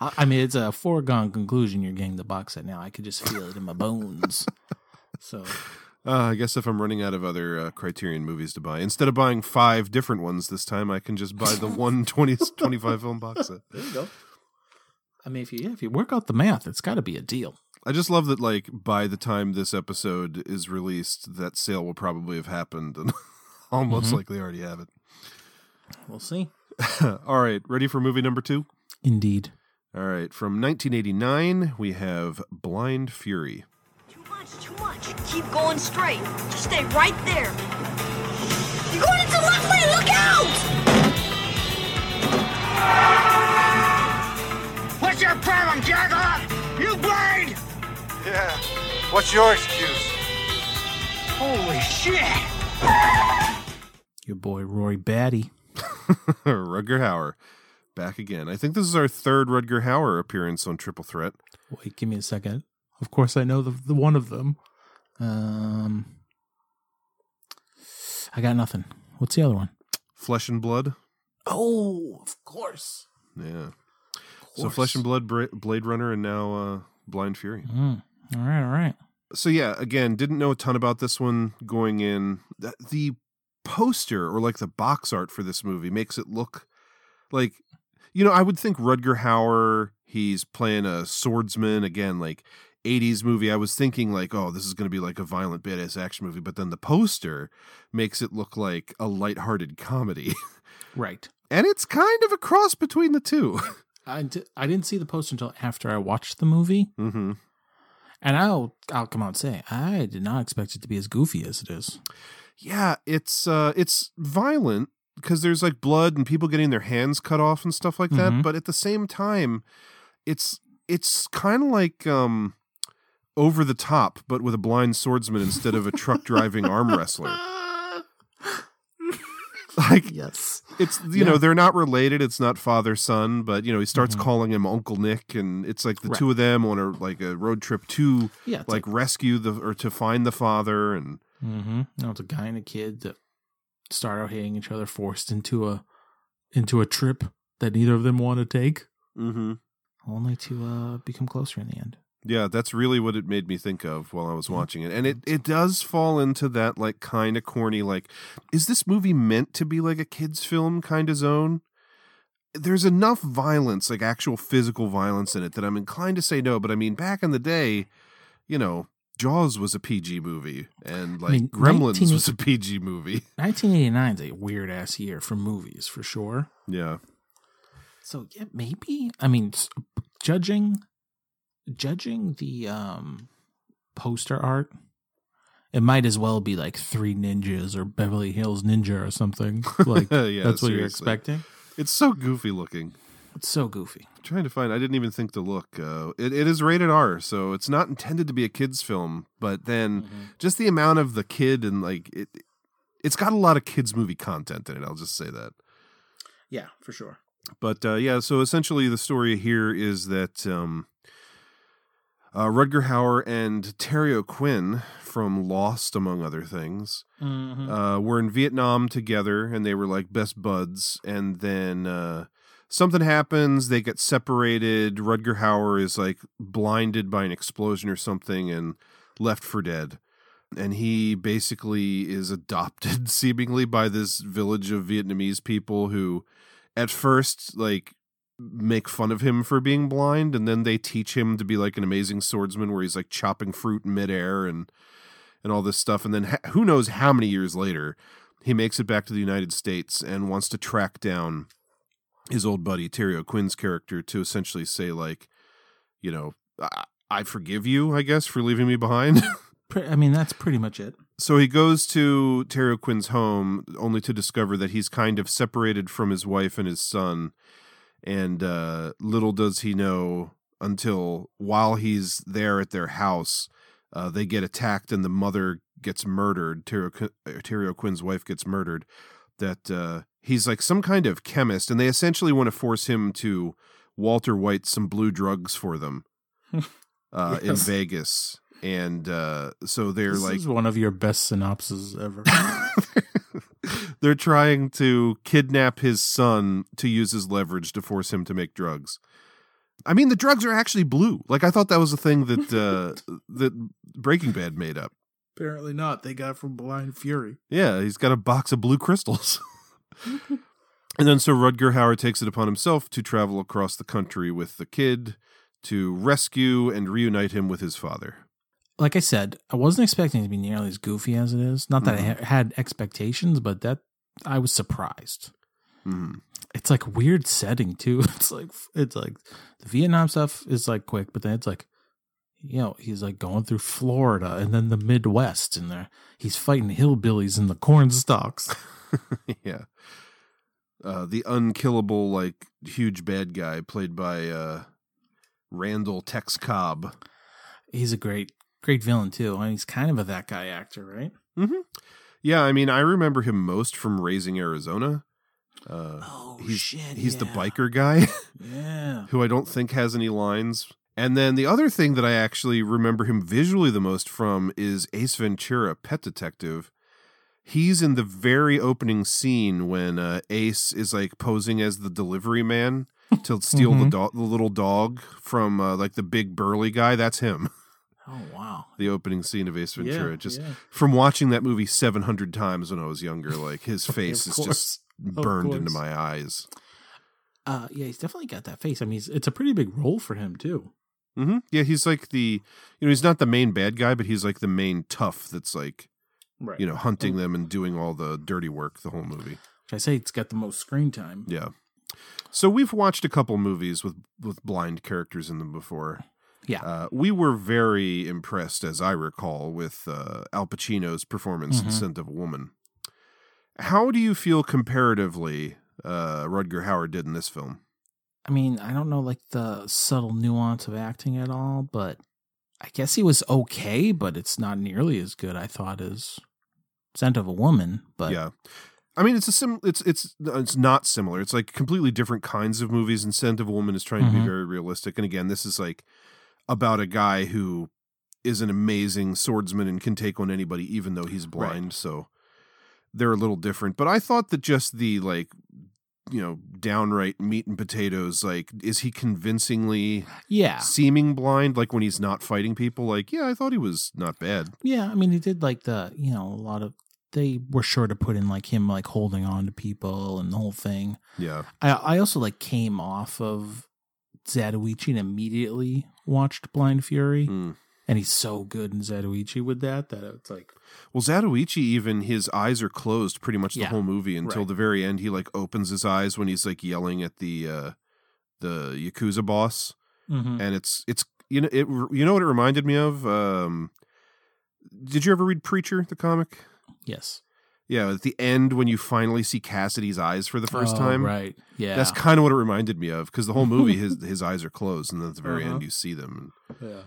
I, I mean, it's a foregone conclusion. You're getting the box set now. I could just feel it in my bones. So Uh, I guess if I'm running out of other uh, Criterion movies to buy, instead of buying five different ones this time, I can just buy the one 20, 25 film box set. there you go. I mean, if you yeah, if you work out the math, it's got to be a deal. I just love that like by the time this episode is released, that sale will probably have happened and almost Mhm. like they already have it. We'll see. All right, ready for movie number 2? Indeed. All right, from 1989, we have Blind Fury. Too much, too much. Keep going straight. Just stay right there. You're going into the left lane. Look out! What's your problem, Jackoff? You blind? Yeah. What's your excuse? Holy shit! Your boy Roy Batty. Rutger Hauer back again. I think this is our third Rutger Hauer appearance on Triple Threat. Wait, give me a second. Of course, I know the the one of them. Um, I got nothing. What's the other one? Flesh and Blood. Oh, of course. Yeah. So. Flesh and Blood, Bra- Blade Runner, and now uh, Blind Fury. Mm. All right, all right. So yeah, again, didn't know a ton about this one going in. The, the poster or like the box art for this movie makes it look like you know, I would think Rutger Hauer, he's playing a swordsman again, like 80s movie. I was thinking like, oh, this is going to be like a violent badass action movie, but then the poster makes it look like a lighthearted comedy. Right. and it's kind of a cross between the two. I, I didn't see the post until after I watched the movie, mm-hmm. and I'll I'll come out and say I did not expect it to be as goofy as it is. Yeah, it's uh it's violent because there's like blood and people getting their hands cut off and stuff like that, Mhm. but at the same time it's it's kind of like um over the top but with a blind swordsman instead of a truck driving arm wrestler. Like Yes. it's you know they're not related, it's not father son, but you know he starts Mhm. calling him Uncle Nick and it's like the Right. two of them on a like a road trip to Yeah. It's like rescue the or to find the father and Mm-hmm. No, it's a guy and a kid that start out hating each other, forced into a into a trip that neither of them want to take, mm-hmm. only to uh, become closer in the end. Yeah, that's really what it made me think of while I was mm-hmm. watching it. And it, it does fall into that like kind of corny, like, is this movie meant to be like a kid's film kind of zone? There's enough violence, like actual physical violence in it, that I'm inclined to say no. But I mean, back in the day, you know, Jaws was a PG movie, and like mean, Gremlins 19 was a PG movie. 1989 is a weird ass year for movies, for sure. Yeah. So yeah, maybe. I mean, judging judging the um poster art, it might as well be like Three Ninjas or Beverly Hills Ninja or something. Like Yeah, that's what you're expecting. It's so goofy looking. It's so goofy. trying to find i didn't even think to look uh, it, it is rated r so it's not intended to be a kids film but then just the amount of the kid and like it it's got a lot of kids movie content in it i'll just say that Yeah, for sure. but uh, yeah so essentially the story here is that um, uh, rutger hauer and terry o'quinn from lost among other things Mm-hmm. uh, were in Vietnam together and they were like best buds. And then uh, something happens, they get separated. Rutger Hauer is like blinded by an explosion or something and left for dead. And he basically is adopted seemingly by this village of Vietnamese people who at first like make fun of him for being blind and then they teach him to be like an amazing swordsman where he's like chopping fruit in midair and and all this stuff. And then ha- who knows how many years later, he makes it back to the United States and wants to track down his old buddy Terry O'Quinn's character to essentially say, like, you know, I, I forgive you, I guess, for leaving me behind. I mean, that's pretty much it. so he goes to Terry O'Quinn's home only to discover that he's kind of separated from his wife and his son. And uh, little does he know until while he's there at their house, uh, they get attacked and the mother gets murdered. Terry, O'Qu- uh, wife gets murdered. That uh, he's like some kind of chemist, and they essentially want to force him to Walter White some blue drugs for them uh, in Vegas. And uh, so they're This like, is one of your best synopses ever. they're trying to kidnap his son to use his leverage to force him to make drugs. I mean, the drugs are actually blue. Like I thought that was a thing that uh, that Breaking Bad made up. Apparently not. They got it from Blind Fury. Yeah, he's got a box of blue crystals. And then so Rutger Hauer takes it upon himself to travel across the country with the kid to rescue and reunite him with his father. Like I said, I wasn't expecting it to be nearly as goofy as it is. Not that I ha- had expectations, but that I was surprised. Mhm. It's like weird setting too. It's like it's like the Vietnam stuff is like quick, but then it's like you know he's like going through Florida and then the Midwest, and there he's fighting hillbillies in the corn stalks. yeah. Uh, the unkillable, like, huge bad guy played by uh, Randall Tex Cobb. He's a great great villain too. I mean, he's kind of a that guy actor, right? Mm-hmm. Yeah, I mean, I remember him most from Raising Arizona. Uh, oh he's, shit! He's the biker guy Yeah. who I don't think has any lines. And then the other thing that I actually remember him visually the most from is Ace Ventura, Pet Detective. He's in the very opening scene when uh, Ace is like posing as the delivery man to steal the Mhm. dog, the little dog from uh, like the big burly guy. That's him. Oh wow. The opening scene of Ace Ventura. Yeah, just yeah. from watching that movie seven hundred times when I was younger, like his face is course. just burned into my eyes. Uh, yeah, he's definitely got that face. I mean, it's a pretty big role for him too. hmm Yeah, he's like the you know he's not the main bad guy, but he's like the main tough that's like Right. you know hunting them and doing all the dirty work the whole movie. Which I say it's got the most screen time. Yeah. So we've watched a couple movies with with blind characters in them before. Yeah. Uh, we were very impressed, as I recall, with uh, Al Pacino's performance in Mhm. *Scent of a Woman*. How do you feel comparatively uh, Rudger Howard did in this film? I mean, I don't know like the subtle nuance of acting at all, but I guess he was okay, but it's not nearly as good I thought as Scent of a Woman. But yeah, I mean it's a sim. It's it's it's not similar. It's like completely different kinds of movies. And *Scent of a Woman* is trying to Mhm. be very realistic. And again, this is like about a guy who is an amazing swordsman and can take on anybody, even though he's blind. So they're a little different. But I thought that just the like you know downright meat and potatoes like is he convincingly yeah, seeming blind like when he's not fighting people like yeah i thought he was not bad yeah. I mean, he did like the you know a lot of they were sure to put in like him like holding on to people and the whole thing. yeah I I also like came off of Zatoichi and immediately watched Blind Fury, Mm. and he's so good in Zatoichi with that that it's like Well, Zatoichi, even his eyes are closed pretty much the Yeah, whole movie until right. the very end. He like opens his eyes when he's like yelling at the uh the yakuza boss, Mhm. and it's it's you know it you know what it reminded me of. Um Did you ever read Preacher, the comic? yes, Yeah, at the end when you finally see Cassidy's eyes for the first Oh, time, right? Yeah, That's kind of what it reminded me of because the whole movie his his eyes are closed, and then at the very Uh-huh. end you see them. yeah.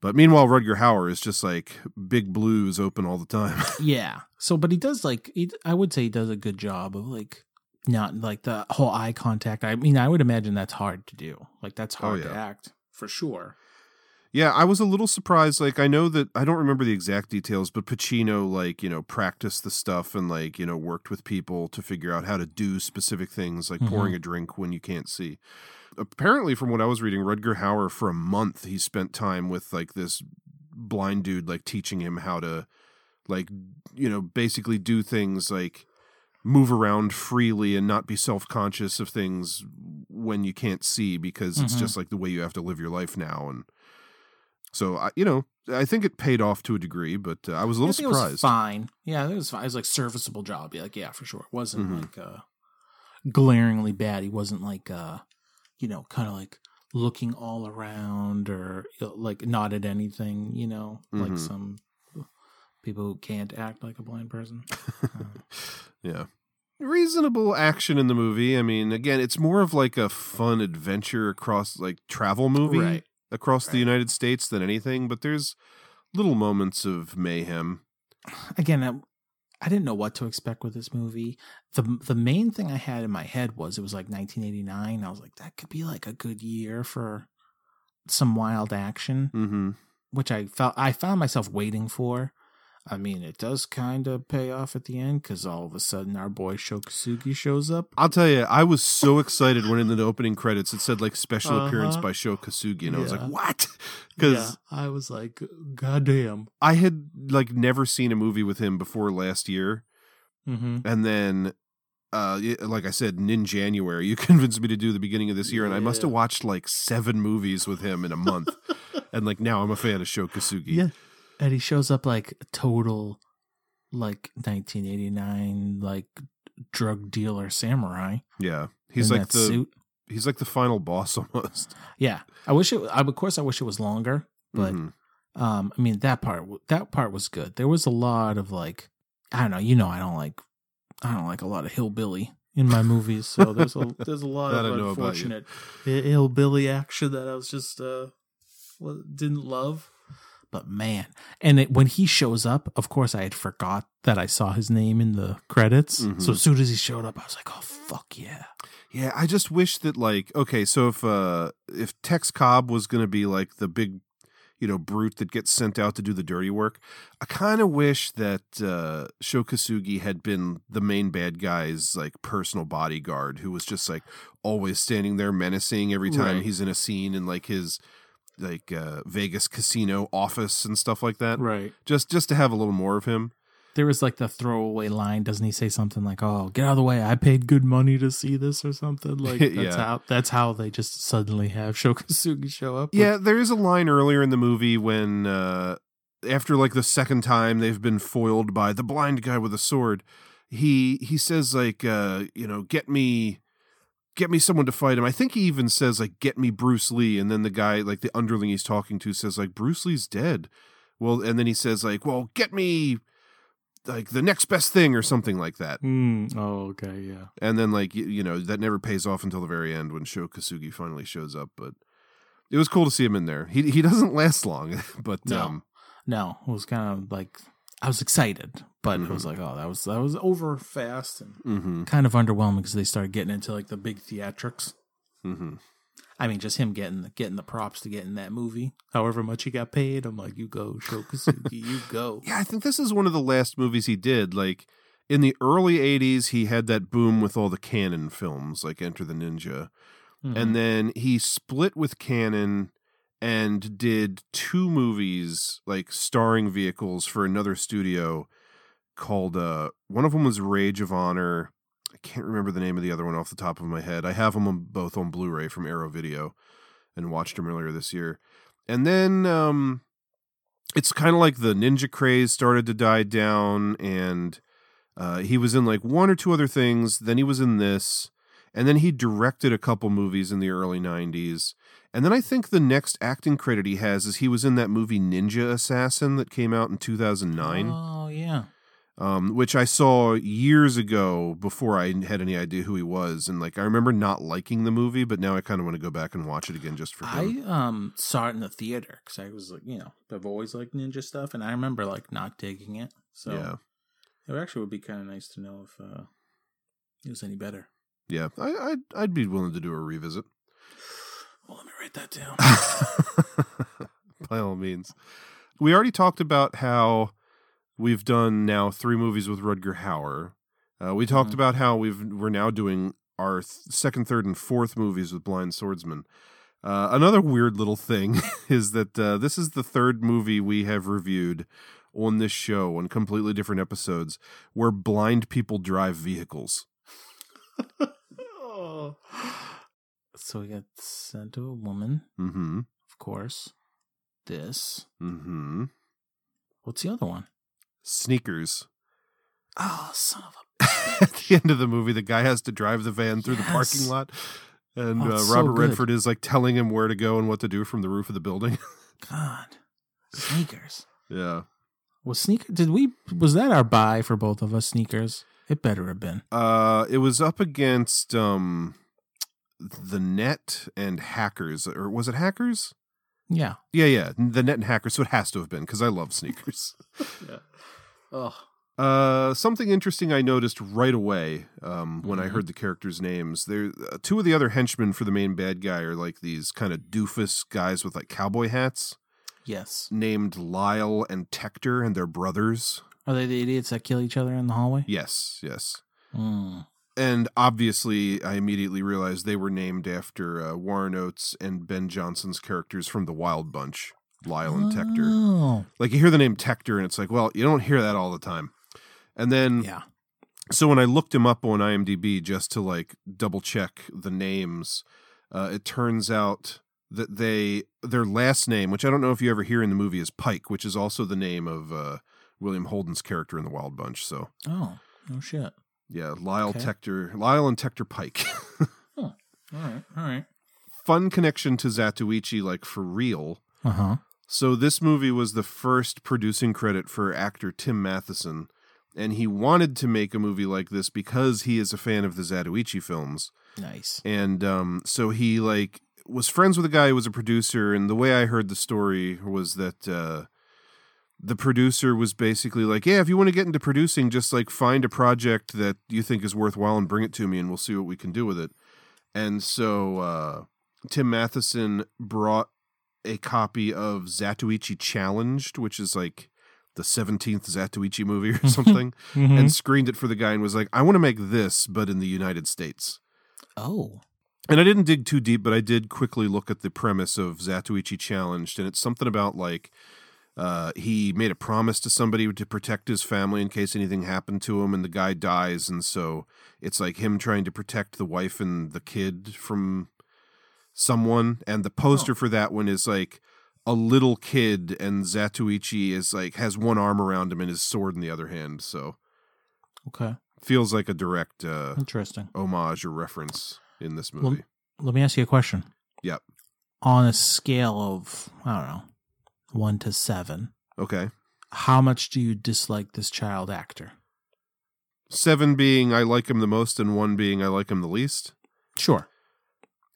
But meanwhile, Rutger Hauer is just like big blues open all the time. Yeah. So, but he does like he, I would say he does a good job of like not like the whole eye contact. I mean, I would imagine that's hard to do. Like that's Oh, hard to act for sure. Yeah, I was a little surprised. Like, I know that I don't remember the exact details, but Pacino, like, you know, practiced the stuff and, like, you know, worked with people to figure out how to do specific things, like Mhm. pouring a drink when you can't see. Apparently, from what I was reading, Rutger Hauer, for a month, he spent time with, like, this blind dude, like, teaching him how to, like, you know, basically do things like move around freely and not be self conscious of things when you can't see because it's Mhm. just like the way you have to live your life now. And, so I, you know, I think it paid off to a degree, but uh, I was a little I think It was surprised. fine. Yeah, it was fine. It was like serviceable job. Yeah, like yeah, for sure. It wasn't Mhm. like uh glaringly bad. He wasn't like uh you know, kind of like looking all around or like not at anything, you know, like Mhm. some people who can't act like a blind person. Yeah. Reasonable action in the movie. I mean, again, it's more of like a fun adventure across like travel movie Right. Across the United States than anything, but there's little moments of mayhem. again, I, I didn't know what to expect with this movie. the The main thing I had in my head was it was like 1989. I was like, that could be like a good year for some wild action, Mm-hmm. which I felt I found myself waiting for. I mean, it does kind of pay off at the end because all of a sudden our boy Sho Kosugi shows up. I'll tell you, I was so excited when in the opening credits it said like special appearance Uh-huh. by Sho Kosugi, and I was like, what? Because Yeah, I was like, goddamn. I had like never seen a movie with him before last year. Mm-hmm. and then uh, like I said, in January, you convinced me to do the beginning of this year, and I must have watched like seven movies with him in a month, and like now I'm a fan of Sho Kosugi. Yeah. And he shows up like total like 1989 like drug dealer samurai. yeah. He's like the suit. he's like the final boss almost. Yeah. I wish it I of course I wish it was longer, but Mhm. um I mean that part that part was good. There was a lot of like I don't know, you know I don't like I don't like a lot of hillbilly in my movies, so there's a there's a lot of I know about you. unfortunate hillbilly action that I was just uh didn't love. But man, and it, when he shows up, of course I had forgot that I saw his name in the credits. Mhm. So as soon as he showed up, I was like, "Oh fuck yeah!" Yeah, I just wish that like okay, so if uh if Tex Cobb was gonna be like the big you know, brute that gets sent out to do the dirty work. I kind of wish that uh, Sho Kosugi had been the main bad guy's like personal bodyguard, who was just like always standing there menacing every time Right. he's in a scene and like his like uh, Vegas casino office and stuff like that. Right. Just just to have a little more of him. There was like the throwaway line, doesn't he say something like, "Oh, get out of the way! I paid good money to see this" or something like that's Yeah. how that's how they just suddenly have Sho Kosugi show up. Yeah, there is a line earlier in the movie when uh after like the second time they've been foiled by the blind guy with a sword, he he says like uh you know, get me get me someone to fight him. I think he even says like get me Bruce Lee and then the guy like the underling he's talking to says like Bruce Lee's dead. Well, and then he says like, "Well, get me like the next best thing or something like that." Mm, oh, okay, yeah. And then like you, you know, that never pays off until the very end when Sho Kosugi finally shows up, but it was cool to see him in there. He he doesn't last long, but No. um No, it was kind of like I was excited, but it Mm-hmm. was like, oh, that was that was over fast and Mhm. kind of underwhelming because they started getting into like the big theatrics. mhm. I mean, just him getting getting the props to get in that movie, however much he got paid. I'm like, you go, Sho Kosugi, you go. Yeah, I think this is one of the last movies he did. Like in the early 80s, he had that boom with all the Canon films, like Enter the Ninja. And then he split with Canon and did two movies, like starring vehicles for another studio called uh one of them was Rage of Honor. I can't remember the name of the other one off the top of my head. I have them on, both on Blu-ray from Arrow Video and watched them earlier this year. And then um it's kind of like the ninja craze started to die down and uh, he was in like one or two other things then he was in this and then he directed a couple movies in the early 90s and then i think the next acting credit he has is he was in that movie ninja assassin that came out in 2009 Oh yeah, um, which i saw years ago before i had any idea who he was. And like i remember not liking the movie but now i kind of want to go back and watch it again just for him. I um saw it in the theater because I was like, you know, I've always liked ninja stuff, and I remember like not digging it. So yeah. it actually would be kind of nice to know if uh, it was any better. yeah I, I'd, I'd be willing to do a revisit Well, let me write that down. by all means. We already talked about how we've done now three movies with Rutger Hauer. Uh, we talked Mhm. about how we've we're now doing our th- second, third, and fourth movies with Blind Swordsman. Uh, another weird little thing is that uh, this is the third movie we have reviewed on this show on completely different episodes where blind people drive vehicles. oh. So we got Scent of a Woman, Mm-hmm. of course. This. Mm-hmm. What's the other one? Sneakers. Oh, son of a. at the end of the movie, the guy has to drive the van through the parking lot, and Oh, uh, it's so Robert. Redford is like telling him where to go and what to do from the roof of the building. God. Sneakers. yeah, Was sneaker? Did we? Was that our buy for both of us? Sneakers. It better have been. uh, it was up against um, the Net and Hackers, or was it Hackers? Yeah. Yeah, yeah, the Net and Hackers. So it has to have been because I love sneakers. Yeah. Oh. Uh, something interesting I noticed right away um, when I Mhm. heard the characters' names. There, uh, two of the other henchmen for the main bad guy are like these kind of doofus guys with like cowboy hats. Yes. named Lyle and Tector, and they're brothers. Are they the idiots that kill each other in the hallway? Yes, yes. Mm. And obviously, I immediately realized they were named after uh, Warren Oates and Ben Johnson's characters from the Wild Bunch, Lyle and Tector. Oh. Like you hear the name Tector, and it's like, well, you don't hear that all the time. And then Yeah. So when I looked him up on IMDb just to like double check the names, uh, it turns out that they their last name, which I don't know if you ever hear in the movie, is Pike, which is also the name of uh, William Holden's character in the Wild Bunch. So Oh, no shit. Yeah, Lyle Okay. Tector, Lyle and Tector Pike. All right, all right. Fun connection to Zatoichi, like for real. Uh huh. So this movie was the first producing credit for actor Tim Matheson, and he wanted to make a movie like this because he is a fan of the Zatoichi films. Nice. And um, so he like was friends with a guy who was a producer, and the way I heard the story was that uh, the producer was basically like, "Yeah, if you want to get into producing, just like find a project that you think is worthwhile and bring it to me, and we'll see what we can do with it." And so uh, Tim Matheson brought a copy of Zatoichi Challenged, which is like the 17th Zatoichi movie or something, Mhm. and screened it for the guy and was like, I want to make this, but in the United States. Oh, And I didn't dig too deep, but I did quickly look at the premise of Zatoichi Challenged, and it's something about like uh, he made a promise to somebody to protect his family in case anything happened to him, and the guy dies, and so it's like him trying to protect the wife and the kid from someone. And the poster for that one is like a little kid, and Zatoichi is like has one arm around him and his sword in the other hand. So okay. feels like a direct uh, Interesting. homage or reference in this movie. let me ask you a question. Yep. On a scale of, I don't know, one to seven, Okay. how much do you dislike this child actor? Seven being I like him the most, and one being I like him the least. Sure.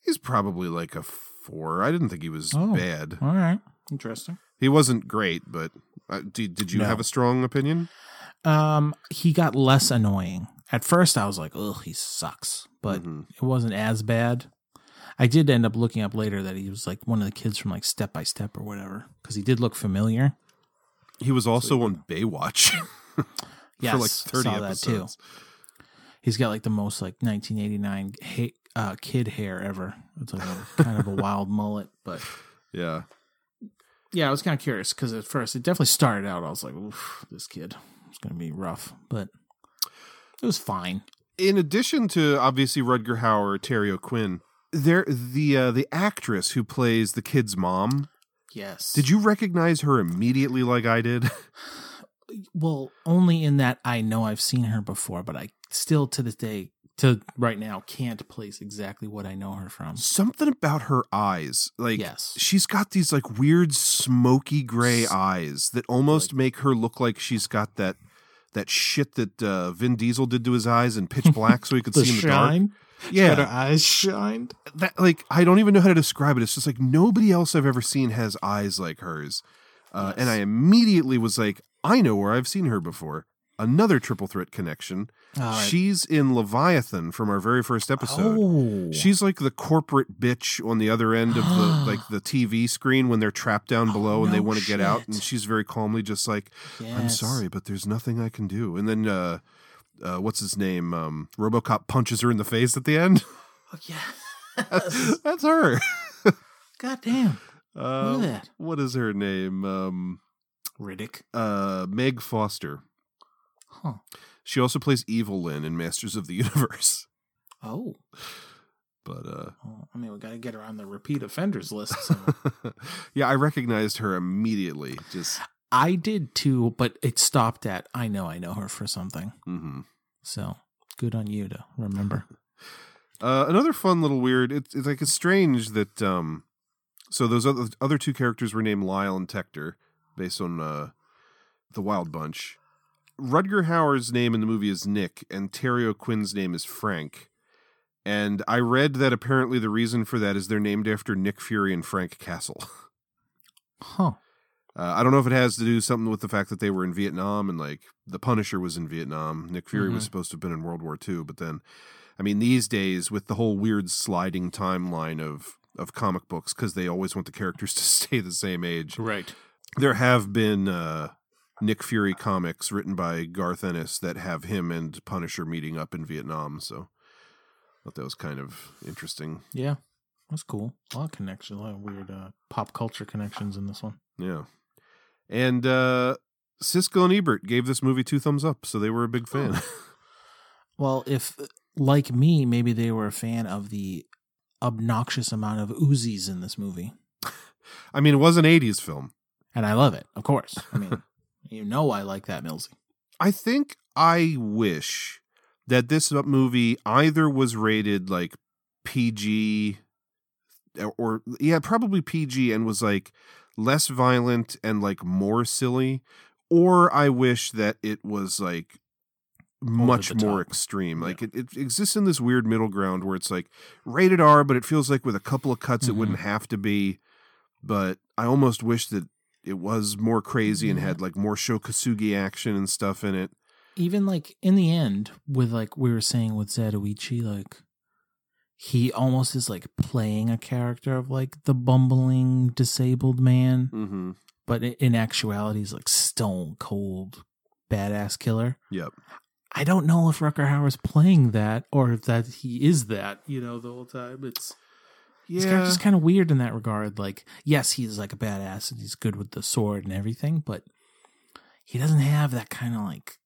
He's probably like a four. I didn't think he was Oh. bad. All right. Interesting. He wasn't great, but uh, did, did you No. have a strong opinion? Um, he got less annoying. At first, I was like, "Ugh, he sucks," but Mhm. it wasn't as bad. I did end up looking up later that he was like one of the kids from like Step by Step or whatever, because he did look familiar. He was also on Baywatch Yes, for like 30 saw that too. He's got like the most like 1989 ha- uh, kid hair ever. It's like a kind of a wild mullet, but Yeah. yeah, I was kind of curious because at first it definitely started out. I was like, Oof, this kid is going to be rough, but it was fine. In addition to obviously Rutger Hauer, Terry O'Quinn, there the uh, the actress who plays the kid's mom. Yes. Did you recognize her immediately like I did? Well, only in that I know I've seen her before, but I still to this day, to right now, can't place exactly what I know her from. Something about her eyes. Like Yes. she's got these like weird smoky gray eyes that almost make her look like she's got that that shit that uh, Vin Diesel did to his eyes in Pitch Black so he could see in the shine? dark. Yeah. Her eyes shined. that like I don't even know how to describe it. It's just like nobody else I've ever seen has eyes like hers. Uh, And I immediately was like, I know where I've seen her before. Another triple threat connection. Right. She's in Leviathan from our very first episode. Oh. She's like the corporate bitch on the other end of the like the TV screen when they're trapped down below and they Oh, want to get out, and she's very calmly just like, "I'm sorry, but there's nothing I can do." And then, uh, uh, what's his name? Um, RoboCop punches her in the face at the end. Oh, yeah. That's, that's her. God damn. Uh, Look at that. What is her name? Um, Riddick. uh, Meg Foster. Huh. She also plays Evil Lynn in Masters of the Universe. Oh. But uh, Well, I mean, we got to get her on the repeat offenders list. So. yeah, I recognized her immediately. Just I did too, but it stopped at I know I know her for something. mhm. So good on you to remember. Uh, another fun little weird. It's, it's like it's strange that um, so those other other two characters were named Lyle and Tector, based on uh, the Wild Bunch. Rutger Hauer's name in the movie is Nick, and Terry O'Quinn's name is Frank. And I read that apparently the reason for that is they're named after Nick Fury and Frank Castle. Huh. Uh, I don't know if it has to do something with the fact that they were in Vietnam and like the Punisher was in Vietnam. Nick Fury was Mhm. supposed to have been in World War II, but then, I mean, these days with the whole weird sliding timeline of of comic books because they always want the characters to stay the same age. Right. There have been uh, Nick Fury comics written by Garth Ennis that have him and Punisher meeting up in Vietnam. So, I thought that was kind of interesting. Yeah. That's cool. A lot of connections, a lot of weird uh, pop culture connections in this one. Yeah. And uh Siskel and Ebert gave this movie two thumbs up, so they were a big fan. Well, if like me, maybe they were a fan of the obnoxious amount of Uzis in this movie, I mean, it was an '80s film. and I love it. Of course, I mean, you know, I like that Millsy. I think I wish that this movie either was rated like PG or, or yeah, probably PG and was like less violent and like more silly, or I wish that it was like much more top. extreme. Like it, it exists in this weird middle ground where it's like rated R, but it feels like with a couple of cuts it Mm-hmm. wouldn't have to be. But I almost wish that it was more crazy and Yeah. had like more Sho Kosugi action and stuff in it. Even like in the end, with like we were saying with Zatoichi, like he almost is like playing a character of like the bumbling disabled man, Mm-hmm. but in actuality, he's like stone cold badass killer. Yep. I don't know if Rutger Hauer's playing that or if that he is that, you know, the whole time. It's His Yeah. character's kind of weird in that regard. Like, yes, he's like a badass and he's good with the sword and everything, but he doesn't have that kind of like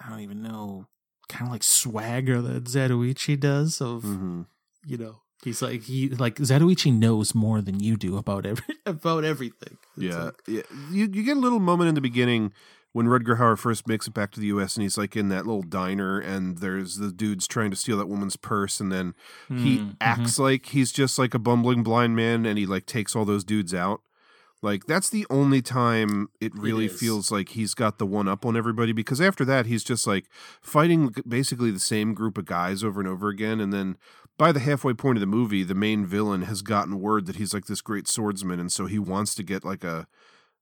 I don't even know, kind of like swagger that Zatoichi does. Of Mm-hmm. you know, he's like he like Zatoichi knows more than you do about every about everything. It's Yeah, like- yeah. You you get a little moment in the beginning when Rutger Hauer first makes it back to the U.S. and he's like in that little diner and there's the dudes trying to steal that woman's purse and then he Mm, acts like he's just like a bumbling blind man and he like takes all those dudes out. Like that's the only time it really is. feels like he's got the one up on everybody because after that he's just like fighting basically the same group of guys over and over again and then by the halfway point of the movie the main villain has gotten word that he's like this great swordsman and so he wants to get like a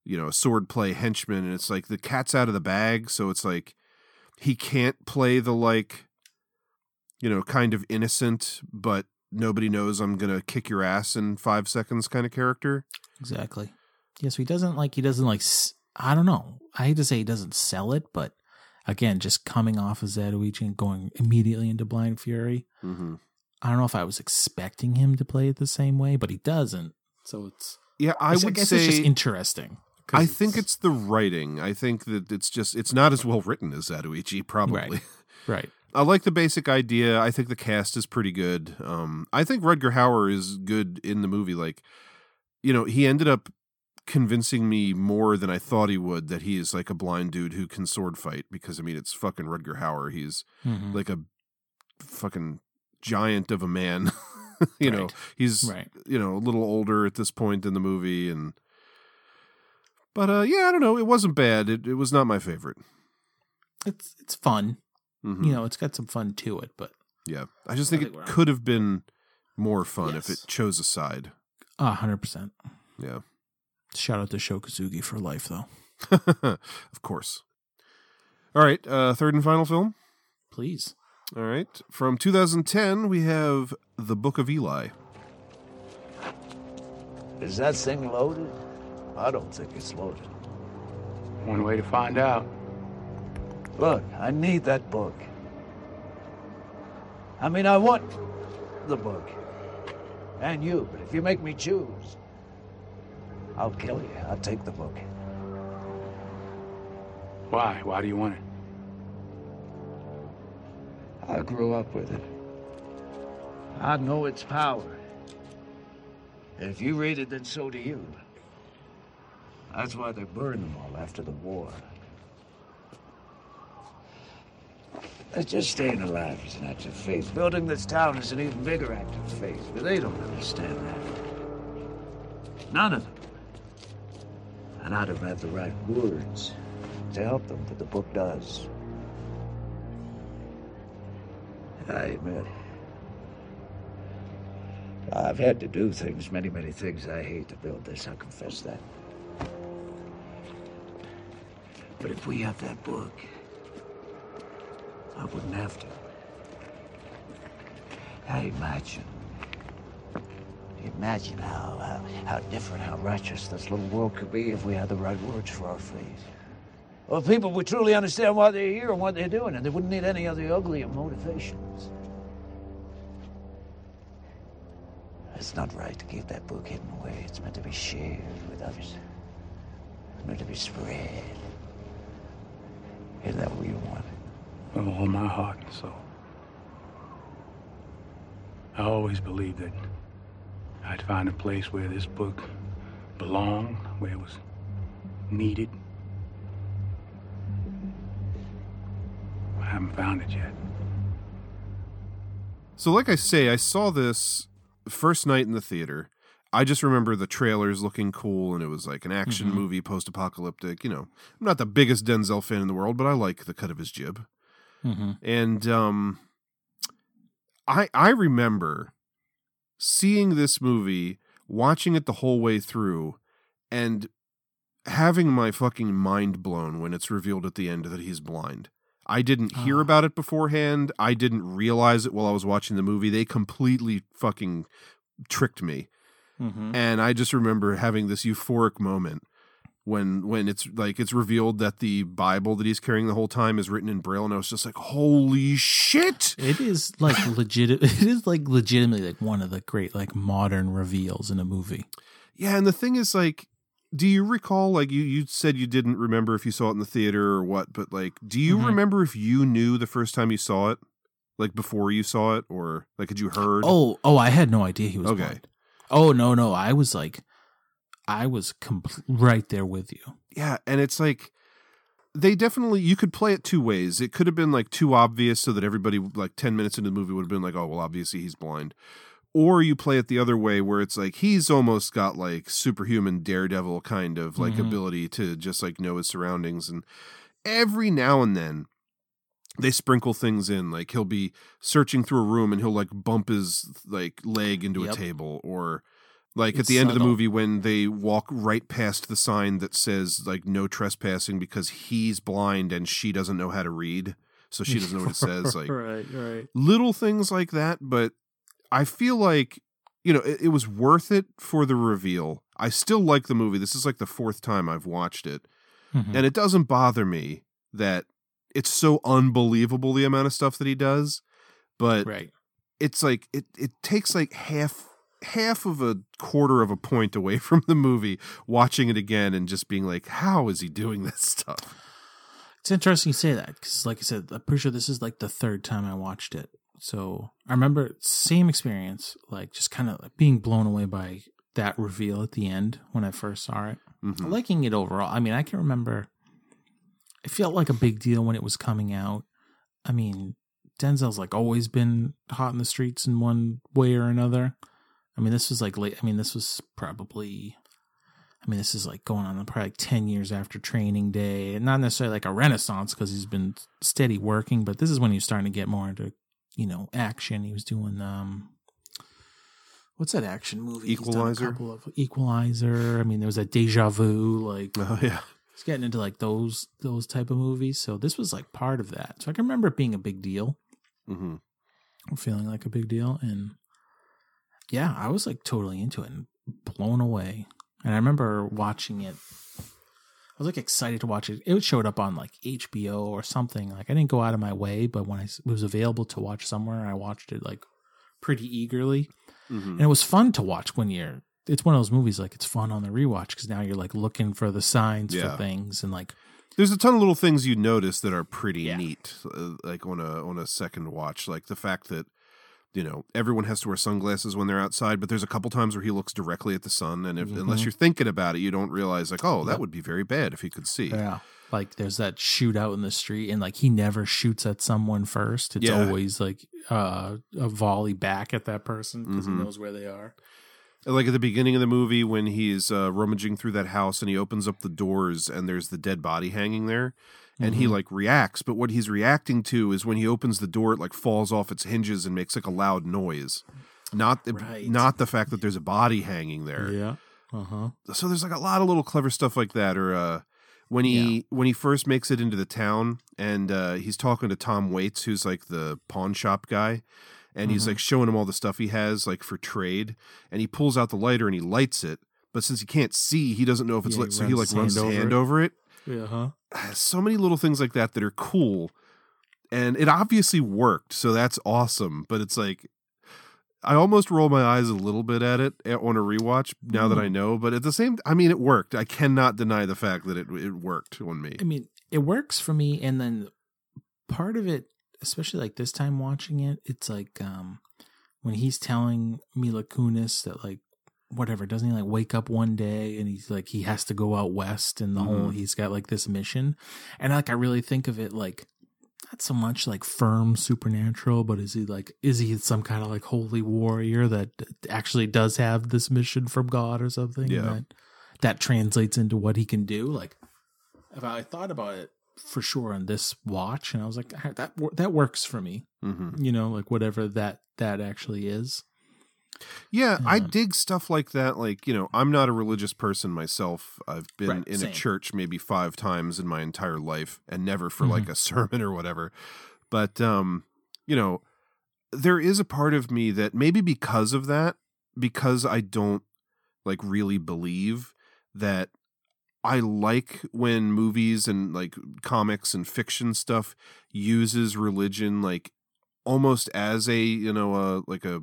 you know a sword play henchman and it's like the cat's out of the bag so it's like he can't play the like you know kind of innocent but nobody knows I'm going to kick your ass in 5 seconds kind of character. Exactly. Yeah, so he doesn't like he doesn't like I don't know. I hate to say he doesn't sell it, but again, just coming off of Zatoichi and going immediately into Blind Fury. Mhm. I don't know if I was expecting him to play it the same way, but he doesn't. So it's Yeah, I it's- would guess say it's just interesting. I think it's the writing. I think that it's just it's not as well written as Zatoichi probably. Right. right. I like the basic idea. I think the cast is pretty good. Um, I think Rutger Hauer is good in the movie. Like, you know, he ended up convincing me more than I thought he would that he is like a blind dude who can sword fight. Because I mean, it's fucking Rutger Hauer. He's Mhm. like a fucking giant of a man. you know, he's Right. you know a little older at this point in the movie, and but uh, yeah, I don't know. It wasn't bad. It it was not my favorite. It's it's fun. Mhm. You know, it's got some fun to it, but Yeah, I just think, think it could have been more fun if it chose a side. a hundred percent. Yeah, Shout out to Sho Kosugi for life though. of course. All right, uh, third and final film. Please. All right, from 2010, we have The Book of Eli. Is that thing loaded? I don't think it's loaded. One way to find out. Look, I need that book. I mean, I want the book. And you, but if you make me choose, I'll kill you. I'll take the book. Why? Why do you want it? I grew up with it. I know its power. And if you read it, then so do you. That's why they burned them all after the war. It's just staying alive is an act of faith. Building this town is an even bigger act of faith, but they don't understand that. None of them. And I don't have the right words to help them, but the book does. I admit. I've had to do things, many, many things I hate to build this, I confess that. But if we have that book, I wouldn't have to. I imagine. Imagine how, how, how different, how righteous this little world could be if we had the right words for our faith. Well, people would truly understand why they're here and what they're doing, and they wouldn't need any of the uglier motivations. It's not right to keep that book hidden away. It's meant to be shared with others. It's meant to be spread. Isn't that what you want? With all my heart and soul. I always believed that I'd find a place where this book belonged, where it was needed. I haven't found it yet. So, like I say, I saw this first night in the theater. I just remember the trailers looking cool, and it was like an action Mhm. movie, post apocalyptic. You know, I'm not the biggest Denzel fan in the world, but I like the cut of his jib. Mm-hmm. And um, I I remember seeing this movie, watching it the whole way through, and having my fucking mind blown when it's revealed at the end that he's blind. I didn't hear Oh. about it beforehand. I didn't realize it while I was watching the movie. They completely fucking tricked me. Mm-hmm. And I just remember having this euphoric moment when when it's like it's revealed that the Bible that he's carrying the whole time is written in Braille, and I was just like, "Holy shit!" It is like legit. It is like legitimately like one of the great like modern reveals in a movie. Yeah, and the thing is, like, do you recall? Like, you you said you didn't remember if you saw it in the theater or what, but like, do you Mhm. remember if you knew the first time you saw it, like before you saw it, or like had you heard? Oh, oh, I had no idea he was Okay. blind. Oh no, no, I was like, I was compl- right there with you. Yeah, and it's like they definitely you could play it two ways. It could have been like too obvious so that everybody like 10 minutes into the movie would have been like, "Oh, well obviously he's blind." Or you play it the other way where it's like he's almost got like superhuman daredevil kind of like Mhm. ability to just like know his surroundings and every now and then they sprinkle things in like he'll be searching through a room and he'll like bump his like leg into Yep. a table or like at the end of the movie when they walk right past the sign that says like no trespassing because he's blind and she doesn't know how to read so she doesn't know what it says like right, right. little things like that but i feel like you know it, it was worth it for the reveal i still like the movie this is like the fourth time i've watched it Mhm. and it doesn't bother me that it's so unbelievable the amount of stuff that he does but right. it's like it it takes like half half of a quarter of a point away from the movie watching it again and just being like how is he doing this stuff It's interesting you say that because, like I said, I'm pretty sure this is like the third time I watched it. So I remember same experience, like just kind of like being blown away by that reveal at the end when I first saw it. Mhm. Liking it overall. I mean, I can remember it felt like a big deal when it was coming out. I mean, Denzel's like always been hot in the streets in one way or another. I mean, this was like late. I mean, this was probably. I mean, this is like going on probably like ten years after Training Day, and not necessarily like a renaissance because he's been steady working, but this is when he was starting to get more into, you know, action. He was doing um, what's that action movie? He's Equalizer? couple of Equalizer. I mean, there was a Deja Vu. Like, oh yeah he's getting into like those those type of movies. So this was like part of that. So I can remember it being a big deal, Mm-hmm. or feeling like a big deal, and yeah, I was like totally into it and blown away. And I remember watching it. I was like excited to watch it. It showed up on like HBO or something. Like I didn't go out of my way, but when I it was available to watch somewhere, I watched it like pretty eagerly. hmm And it was fun to watch when you're. It's one of those movies like it's fun on the rewatch because now you're like looking for the signs Yeah. for things and like there's a ton of little things you notice that are pretty Yeah. neat uh, like on a on a second watch like the fact that you know everyone has to wear sunglasses when they're outside but there's a couple times where he looks directly at the sun and if, unless Mhm. you're thinking about it you don't realize like oh that Yep. would be very bad if he could see Yeah. Like there's that shootout in the street and like he never shoots at someone first. It's Yeah. always like uh, a volley back at that person because Mhm. he knows where they are. like at the beginning of the movie when he's uh, rummaging through that house and he opens up the doors and there's the dead body hanging there and he Mhm. like reacts but what he's reacting to is when he opens the door it like falls off its hinges and makes like a loud noise not the, Right. not the fact that there's a body hanging there Yeah. Uh huh. so there's like a lot of little clever stuff like that or uh when he when he first makes it into the town and uh he's talking to Tom Waits who's like the pawn shop guy and he's Mhm. like showing him all the stuff he has like for trade and he pulls out the lighter and he lights it but since he can't see he doesn't know if it's Yeah, lit so he like runs his hand hand over over it Yeah. Huh. so many little things like that that are cool and it obviously worked so that's awesome but it's like i almost roll my eyes a little bit at it on a rewatch now that i Mm. know but at the same i mean it worked i cannot deny the fact that it, it worked on me I mean, it works for me, and then part of it, especially like this time watching it, it's like um when he's telling Mila Kunis that like whatever doesn't he like wake up one day and he's like he has to go out west and the whole Mhm. he's got like this mission and like I really think of it like not so much like firm supernatural but is he like is he some kind of like holy warrior that actually does have this mission from God or something Yeah. that that translates into what he can do like if I thought about it for sure on this watch and I was like "Ah, that that works for me Mhm. you know like whatever that that actually is Yeah, I dig stuff like that. Like, you know, I'm not a religious person myself. I've been Right, in same. a church maybe five times in my entire life and never for like Mhm. a sermon or whatever. But, um, you know, there is a part of me that maybe because of that, because I don't like really believe that I like when movies and like comics and fiction stuff uses religion like almost as a, you know, uh, like a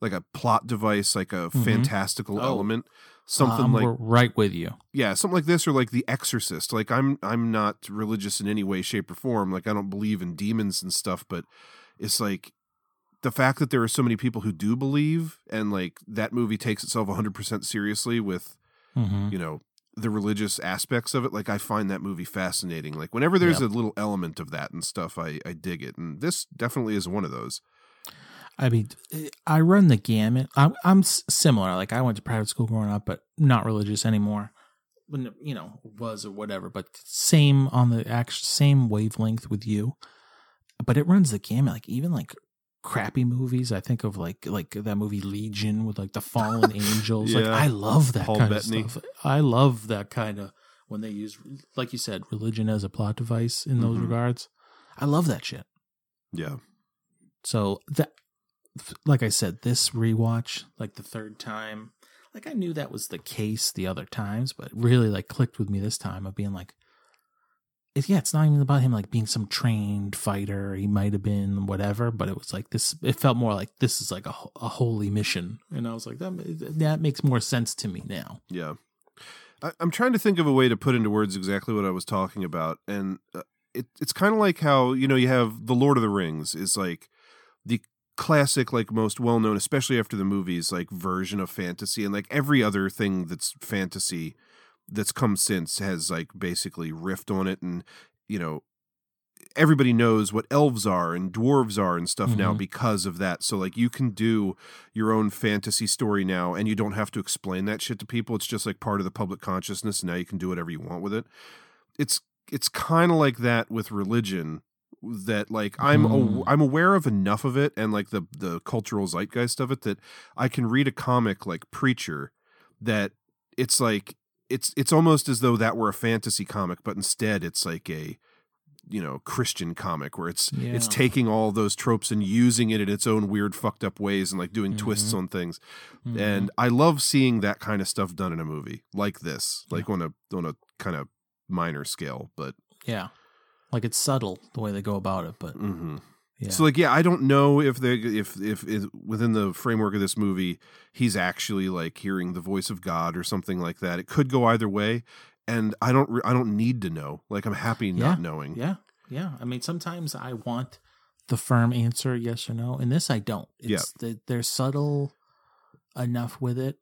like a plot device, like a Mhm. fantastical Oh. element, something I'm like r- right with you yeah, something like this or like The Exorcist. Like I'm I'm not religious in any way, shape, or form. Like I don't believe in demons and stuff, but it's like the fact that there are so many people who do believe and like that movie takes itself 100% seriously with Mhm. you know the religious aspects of it like i find that movie fascinating like whenever there's Yep. a little element of that and stuff i i dig it and this definitely is one of those I mean, I run the gamut. I'm, I'm similar. Like I went to private school growing up, but not religious anymore. When you know was or whatever, but same on the actual same wavelength with you. But it runs the gamut. Like even like crappy movies. I think of like like that movie Legion with like the fallen angels. Like Yeah. I love that Paul kind Bettany. of stuff. I love that kind of when they use, like you said, religion as a plot device in those Mhm. regards. I love that shit. yeah So that, like I said, this rewatch, like the third time, like I knew that was the case the other times, but really like clicked with me this time of being like, it, yeah, it's not even about him like being some trained fighter. He might have been whatever, but it was like this. It felt more like this is like a, a holy mission, and I was like, that that makes more sense to me now. Yeah. I, I'm trying to think of a way to put into words exactly what I was talking about. And uh, it, it's kind of like how, you know, you have The Lord of the Rings is like the classic, like most well known, especially after the movies, like version of fantasy. And like every other thing that's fantasy that's come since has like basically riffed on it. And, you know, everybody knows what elves are and dwarves are and stuff now Mhm. because of that. So like you can do your own fantasy story now and you don't have to explain that shit to people. It's just like part of the public consciousness and now you can do whatever you want with it. It's it's kind of like that with religion that like I'm Mm. aw- I'm aware of enough of it and like the the cultural zeitgeist of it that I can read a comic like Preacher that it's like it's it's almost as though that were a fantasy comic but instead it's like a you know Christian comic where it's it's taking all those tropes and using it in its own weird fucked up ways and like doing twists Mhm. on things. Mhm. And I love seeing that kind of stuff done in a movie like this, like on a on a kind of minor scale, but Yeah, like it's subtle the way they go about it, but mhm. yeah. So like yeah, I don't know if they if if, if within the framework of this movie he's actually like hearing the voice of God or something like that. It could go either way, and I don't I don't need to know. Like I'm happy not yeah. knowing. Yeah, yeah. I mean, sometimes I want the firm answer, yes or no. In this, I don't. Yeah. It's they, they're subtle enough with it,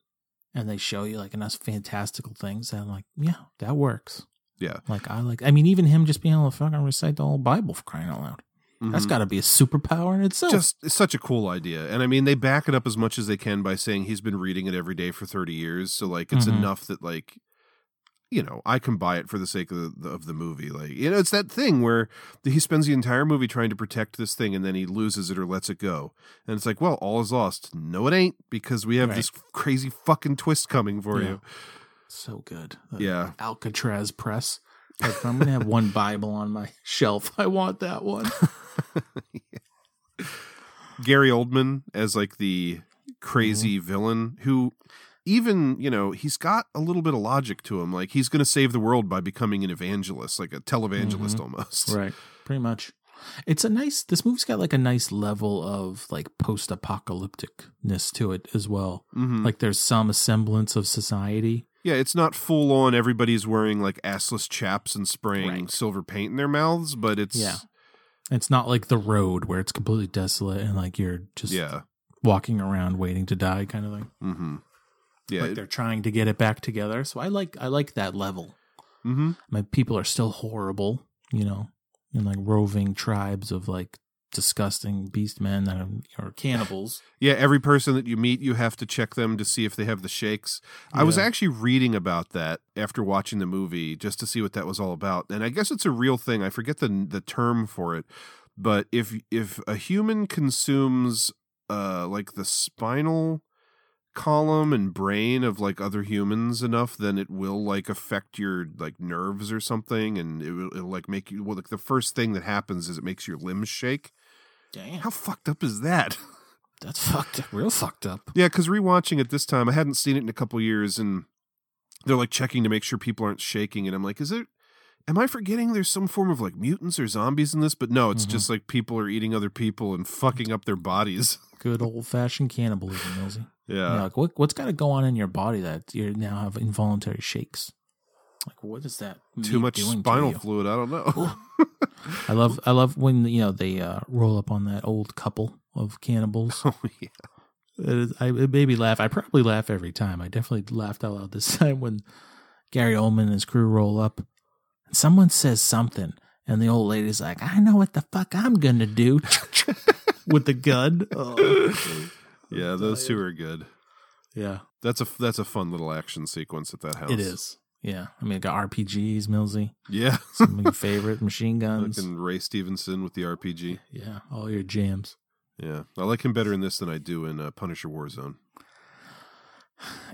and they show you like enough fantastical things that I'm like, yeah, that works. Yeah. Like I like. I mean, even him just being able to fucking recite the whole Bible for crying out loud. That's Mhm. got to be a superpower in itself. Just it's such a cool idea. And I mean they back it up as much as they can by saying he's been reading it every day for 30 years. So like it's Mhm. enough that like you know, I can buy it for the sake of the, of the movie. Like, you know, it's that thing where he spends the entire movie trying to protect this thing and then he loses it or lets it go. And it's like, well, all is lost. No, it ain't because we have Right. this crazy fucking twist coming for Yeah. you. So good. Yeah. Alcatraz press. Like, I'm gonna have one Bible on my shelf. I want that one. Gary Oldman as like the crazy Mm-hmm. villain who even, you know, he's got a little bit of logic to him. Like he's going to save the world by becoming an evangelist, like a televangelist Mhm. almost. Right. Pretty much. It's a nice this movie's got like a nice level of like post apocalypticness to it as well. Mhm. Like there's some semblance of society. Yeah, it's not full on everybody's wearing like assless chaps and spraying Right. silver paint in their mouths, but it's Yeah. It's not like the road where it's completely desolate and like you're just Yeah. walking around waiting to die kind of thing. Mm-hmm. Yeah, like it- they're trying to get it back together. So I like I like that level. Mm-hmm. My people are still horrible, you know, in like roving tribes of like disgusting beast men that are, are cannibals. Yeah, every person that you meet, you have to check them to see if they have the shakes. I was actually reading about that after watching the movie just to see what that was all about. And I guess it's a real thing. I forget the the term for it, but if if a human consumes uh like the spinal column and brain of like other humans enough then it will like affect your like nerves or something and it will it'll, like make you well like the first thing that happens is it makes your limbs shake Damn. how fucked up is that That's fucked up. Real fucked up. Yeah, because rewatching it this time, I hadn't seen it in a couple years, and they're like checking to make sure people aren't shaking, and I'm like, is it? Am I forgetting there's some form of like mutants or zombies in this? But no, it's Mhm. just like people are eating other people and fucking up their bodies. Good old fashioned cannibalism, Millsy. Yeah. like what what's got to go on in your body that you now have involuntary shakes? Like what is that? Too much to spinal you? fluid. I don't know. I love I love when you know they uh, roll up on that old couple of cannibals. Oh yeah. It, is, I, it made me laugh. I probably laugh every time. I definitely laughed out loud this time when Gary Oldman and his crew roll up. And someone says something, and the old lady's like, "I know what the fuck I'm gonna do," with the gun. Oh. yeah, those two are good. Yeah, That's a that's a fun little action sequence at that house. it is. Yeah, I mean, I got RPGs, Millsy. Yeah. Some of your favorite machine guns. Looking Ray Stevenson with the RPG. Yeah, all your jams. Yeah, I like him better in this than I do in uh, Punisher Warzone.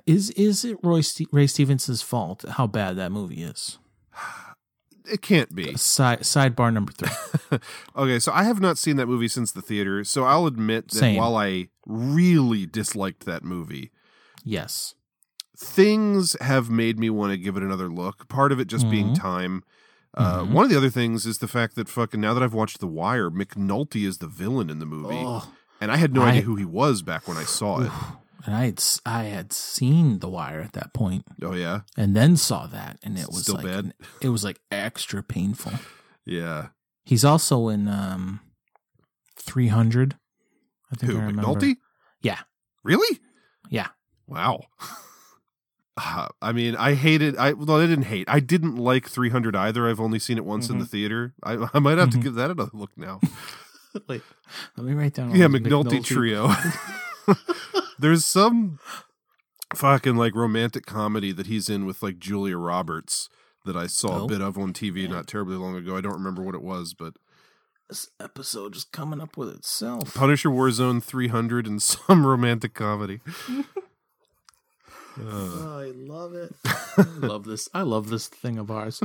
Is is it Roy Ste- Ray Stevenson's fault how bad that movie is? It can't be. Side sidebar number three. okay, so I have not seen that movie since the theater, so I'll admit that Same. while I really disliked that movie, yes, things have made me want to give it another look. Part of it just being Mhm. time. Uh, Mhm. One of the other things is the fact that fucking now that I've watched The Wire, McNulty is the villain in the movie, Oh. and I had no I- idea who he was back when I saw it. and I had I had seen The Wire at that point, Oh yeah, and then saw that, and it was Still like bad? it was like extra painful. yeah. He's also in um, three hundred. I think Who I remember. McNulty? Yeah, Really? yeah. Wow. Uh, I mean, I hated. I well, I didn't hate. I didn't like 300 either. I've only seen it once in the theater. I, I might have to Mhm. give that another look now. Wait, let me write down. yeah, these McNulty, trio. There's some fucking like romantic comedy that he's in with like Julia Roberts that I saw Oh. a bit of on TV not terribly long ago. I don't remember what it was, but This episode is coming up with itself. Punisher Warzone 300 and some romantic comedy. Oh, I love it. I love this. I love this thing of ours.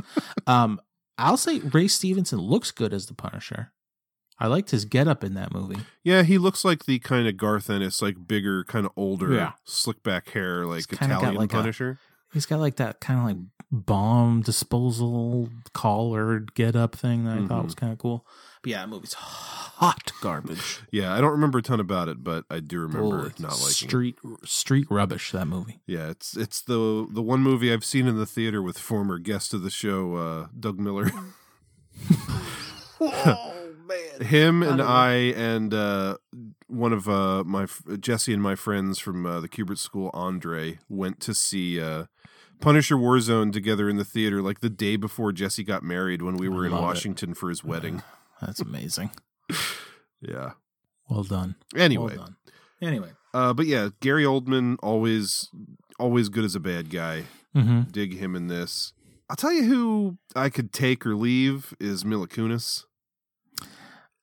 Um, I'll say Ray Stevenson looks good as the Punisher. I liked his getup in that movie. yeah, he looks like the kind of Garth Ennis, like bigger, kind of older, Yeah. slick back hair, like kinda got Italian like a- Punisher. He's got like that kind of like bomb disposal collared get up thing that I thought Mhm. was kind of cool. But yeah, that movie's hot garbage. Yeah, I don't remember a ton about it, but I do remember Oh, not liking it. street street rubbish. That movie. Yeah, it's it's the the one movie I've seen in the theater with former guest of the show, uh, Doug Miller. oh man, Him and don't. I and uh, one of uh, my Jesse and my friends from uh, the Kubert School, Andre, went to see uh, Punisher Warzone together in the theater, like the day before Jesse got married when we were in love. Washington for his wedding. That's amazing. Yeah. Well done. Anyway, Well done. Anyway. uh, but yeah, Gary Oldman always always good as a bad guy. Mm-hmm. Dig him in this. I'll tell you who I could take or leave is Mila Kunis.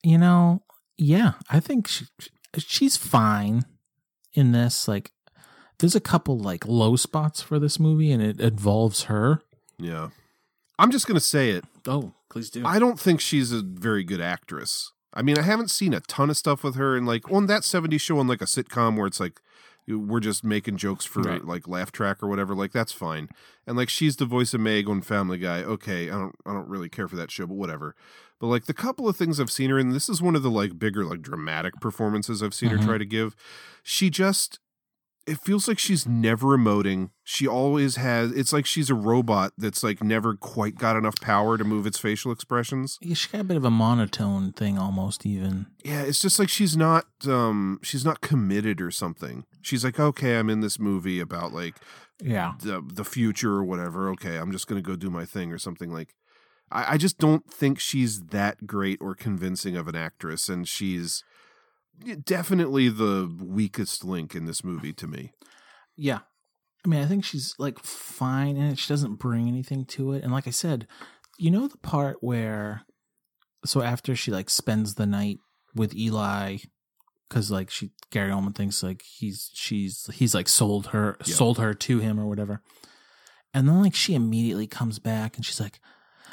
You know, yeah, I think she, she's fine in this. Like, there's a couple like low spots for this movie, and it involves her. Yeah. I'm just going to say it. Oh, please do. I don't think she's a very good actress. I mean, I haven't seen a ton of stuff with her, and like on that '70s show, on like a sitcom where it's like we're just making jokes for Right. like laugh track or whatever. Like that's fine. And like she's the voice of Meg on Family Guy. Okay, I don't I don't really care for that show, but whatever. But like the couple of things I've seen her in, this is one of the like bigger like dramatic performances I've seen Mhm. her try to give. She just it feels like she's never emoting. She always has. It's like she's a robot that's like never quite got enough power to move its facial expressions. Yeah, she got a bit of a monotone thing almost even. Yeah, it's just like she's not um she's not committed or something. She's like, okay, I'm in this movie about like Yeah. the the future or whatever. Okay, I'm just gonna go do my thing or something like. I, I just don't think she's that great or convincing of an actress, and she's definitely the weakest link in this movie to me. Yeah. I mean, I think she's like fine in it. She doesn't bring anything to it. And like I said, you know the part where so after she like spends the night with Eli cuz like she Gary Oldman thinks like he's she's he's like sold her Yeah. sold her to him or whatever. And then like she immediately comes back and she's like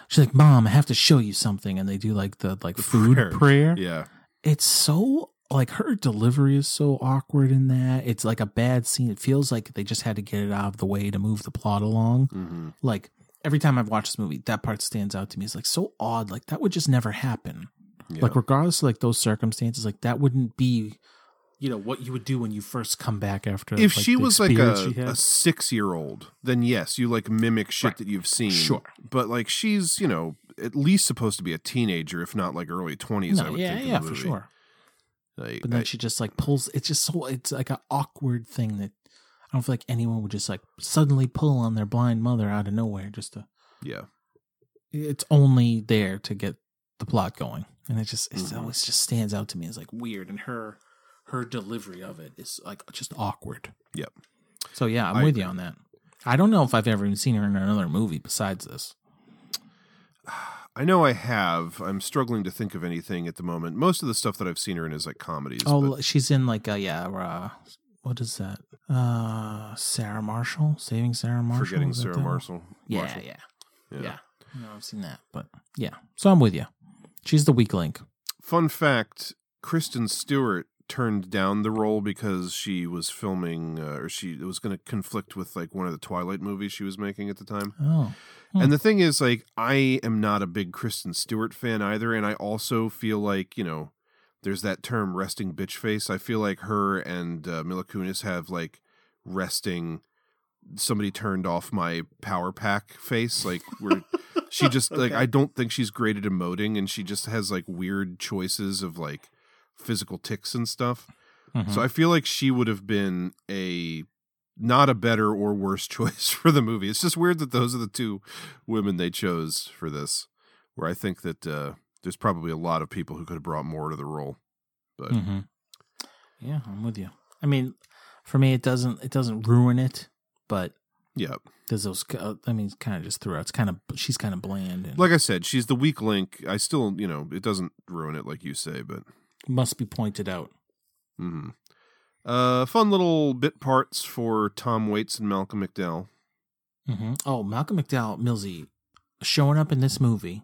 she's like, "Mom, I have to show you something." And they do like the like food prayer. prayer. Yeah. It's so like her delivery is so awkward in that. It's like a bad scene. It feels like they just had to get it out of the way to move the plot along. Mm-hmm. Like every time I've watched this movie, that part stands out to me. It's like so odd. Like that would just never happen. Yeah. Like regardless of like those circumstances, like that wouldn't be, you know, what you would do when you first come back after. if like, she was like a, a six year old, then yes, you like mimic shit Right. that you've seen. Sure. But like she's, you know, at least supposed to be a teenager, if not like early twenties, I would yeah, think. in yeah, for sure. Like, But then I- she just like pulls. It's just so. It's like an awkward thing that I don't feel like anyone would just like suddenly pull on their blind mother out of nowhere just to. yeah. It's only there to get the plot going, and it just it Mhm. always just stands out to me as like weird, and her her delivery of it is like just awkward. Yep. So yeah, I'm I with you on that. I don't know if I've ever even seen her in another movie besides this. I know I have. I'm struggling to think of anything at the moment. Most of the stuff that I've seen her in is like comedies. Oh, but- she's in like a yeah. Uh, what is that? Uh, Sarah Marshall, Saving Sarah Marshall. Forgetting Sarah? Marshall. Yeah, Marshall. yeah, Yeah. yeah, No, I've seen that, but yeah. So I'm with you. She's the weak link. Fun fact: Kristen Stewart turned down the role because she was filming, uh, or she it was going to conflict with like one of the Twilight movies she was making at the time. Oh, And the thing is, like, I am not a big Kristen Stewart fan either, and I also feel like you know, there's that term "resting bitch face." I feel like her and uh, Mila Kunis have like resting. Somebody turned off my power pack face. Like, where she just like I don't think she's great at emoting, and she just has like weird choices of like physical ticks and stuff. Mhm. So I feel like she would have been a not a better or worse choice for the movie. It's just weird that those are the two women they chose for this. Where I think that uh, there's probably a lot of people who could have brought more to the role. But hmm yeah, I'm with you. I mean, for me, it doesn't it doesn't ruin it, but yeah, there's those. uh, I mean, kind of just throughout. It's kind of she's kind of bland and like I said, she's the weak link. I still, you know, it doesn't ruin it like you say, but must be pointed out. hmm uh, fun little bit parts for Tom Waits and Malcolm McDowell. hmm Oh, Malcolm McDowell, Millsy, showing up in this movie,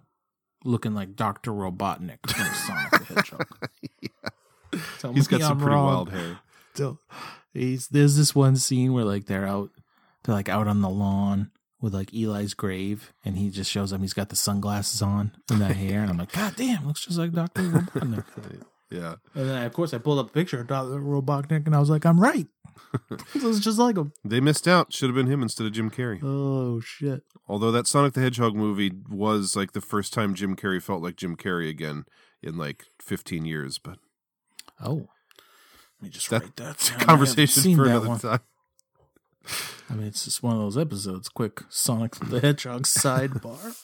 looking like Doctor Robotnik from Sonic the Hedgehog. Tell He's got some I'm pretty wrong. wild hair. So he's there's this one scene where like they're out, they're like out on the lawn with like Eli's grave, and he just shows up. He's got the sunglasses on and that hair, and I'm like, God damn, looks just like Doctor Robotnik. Yeah. And then of course I pulled up a picture of Doctor Robotnik, and I was like, I'm right. this is just like him. They missed out. Should have been him instead of Jim Carrey. Oh shit. Although that Sonic the Hedgehog movie was like the first time Jim Carrey felt like Jim Carrey again in like 15 years, but Oh. Let me just that, write that. that's a down. Conversation for another one. time. I mean, it's just one of those episodes. Quick Sonic the Hedgehog sidebar.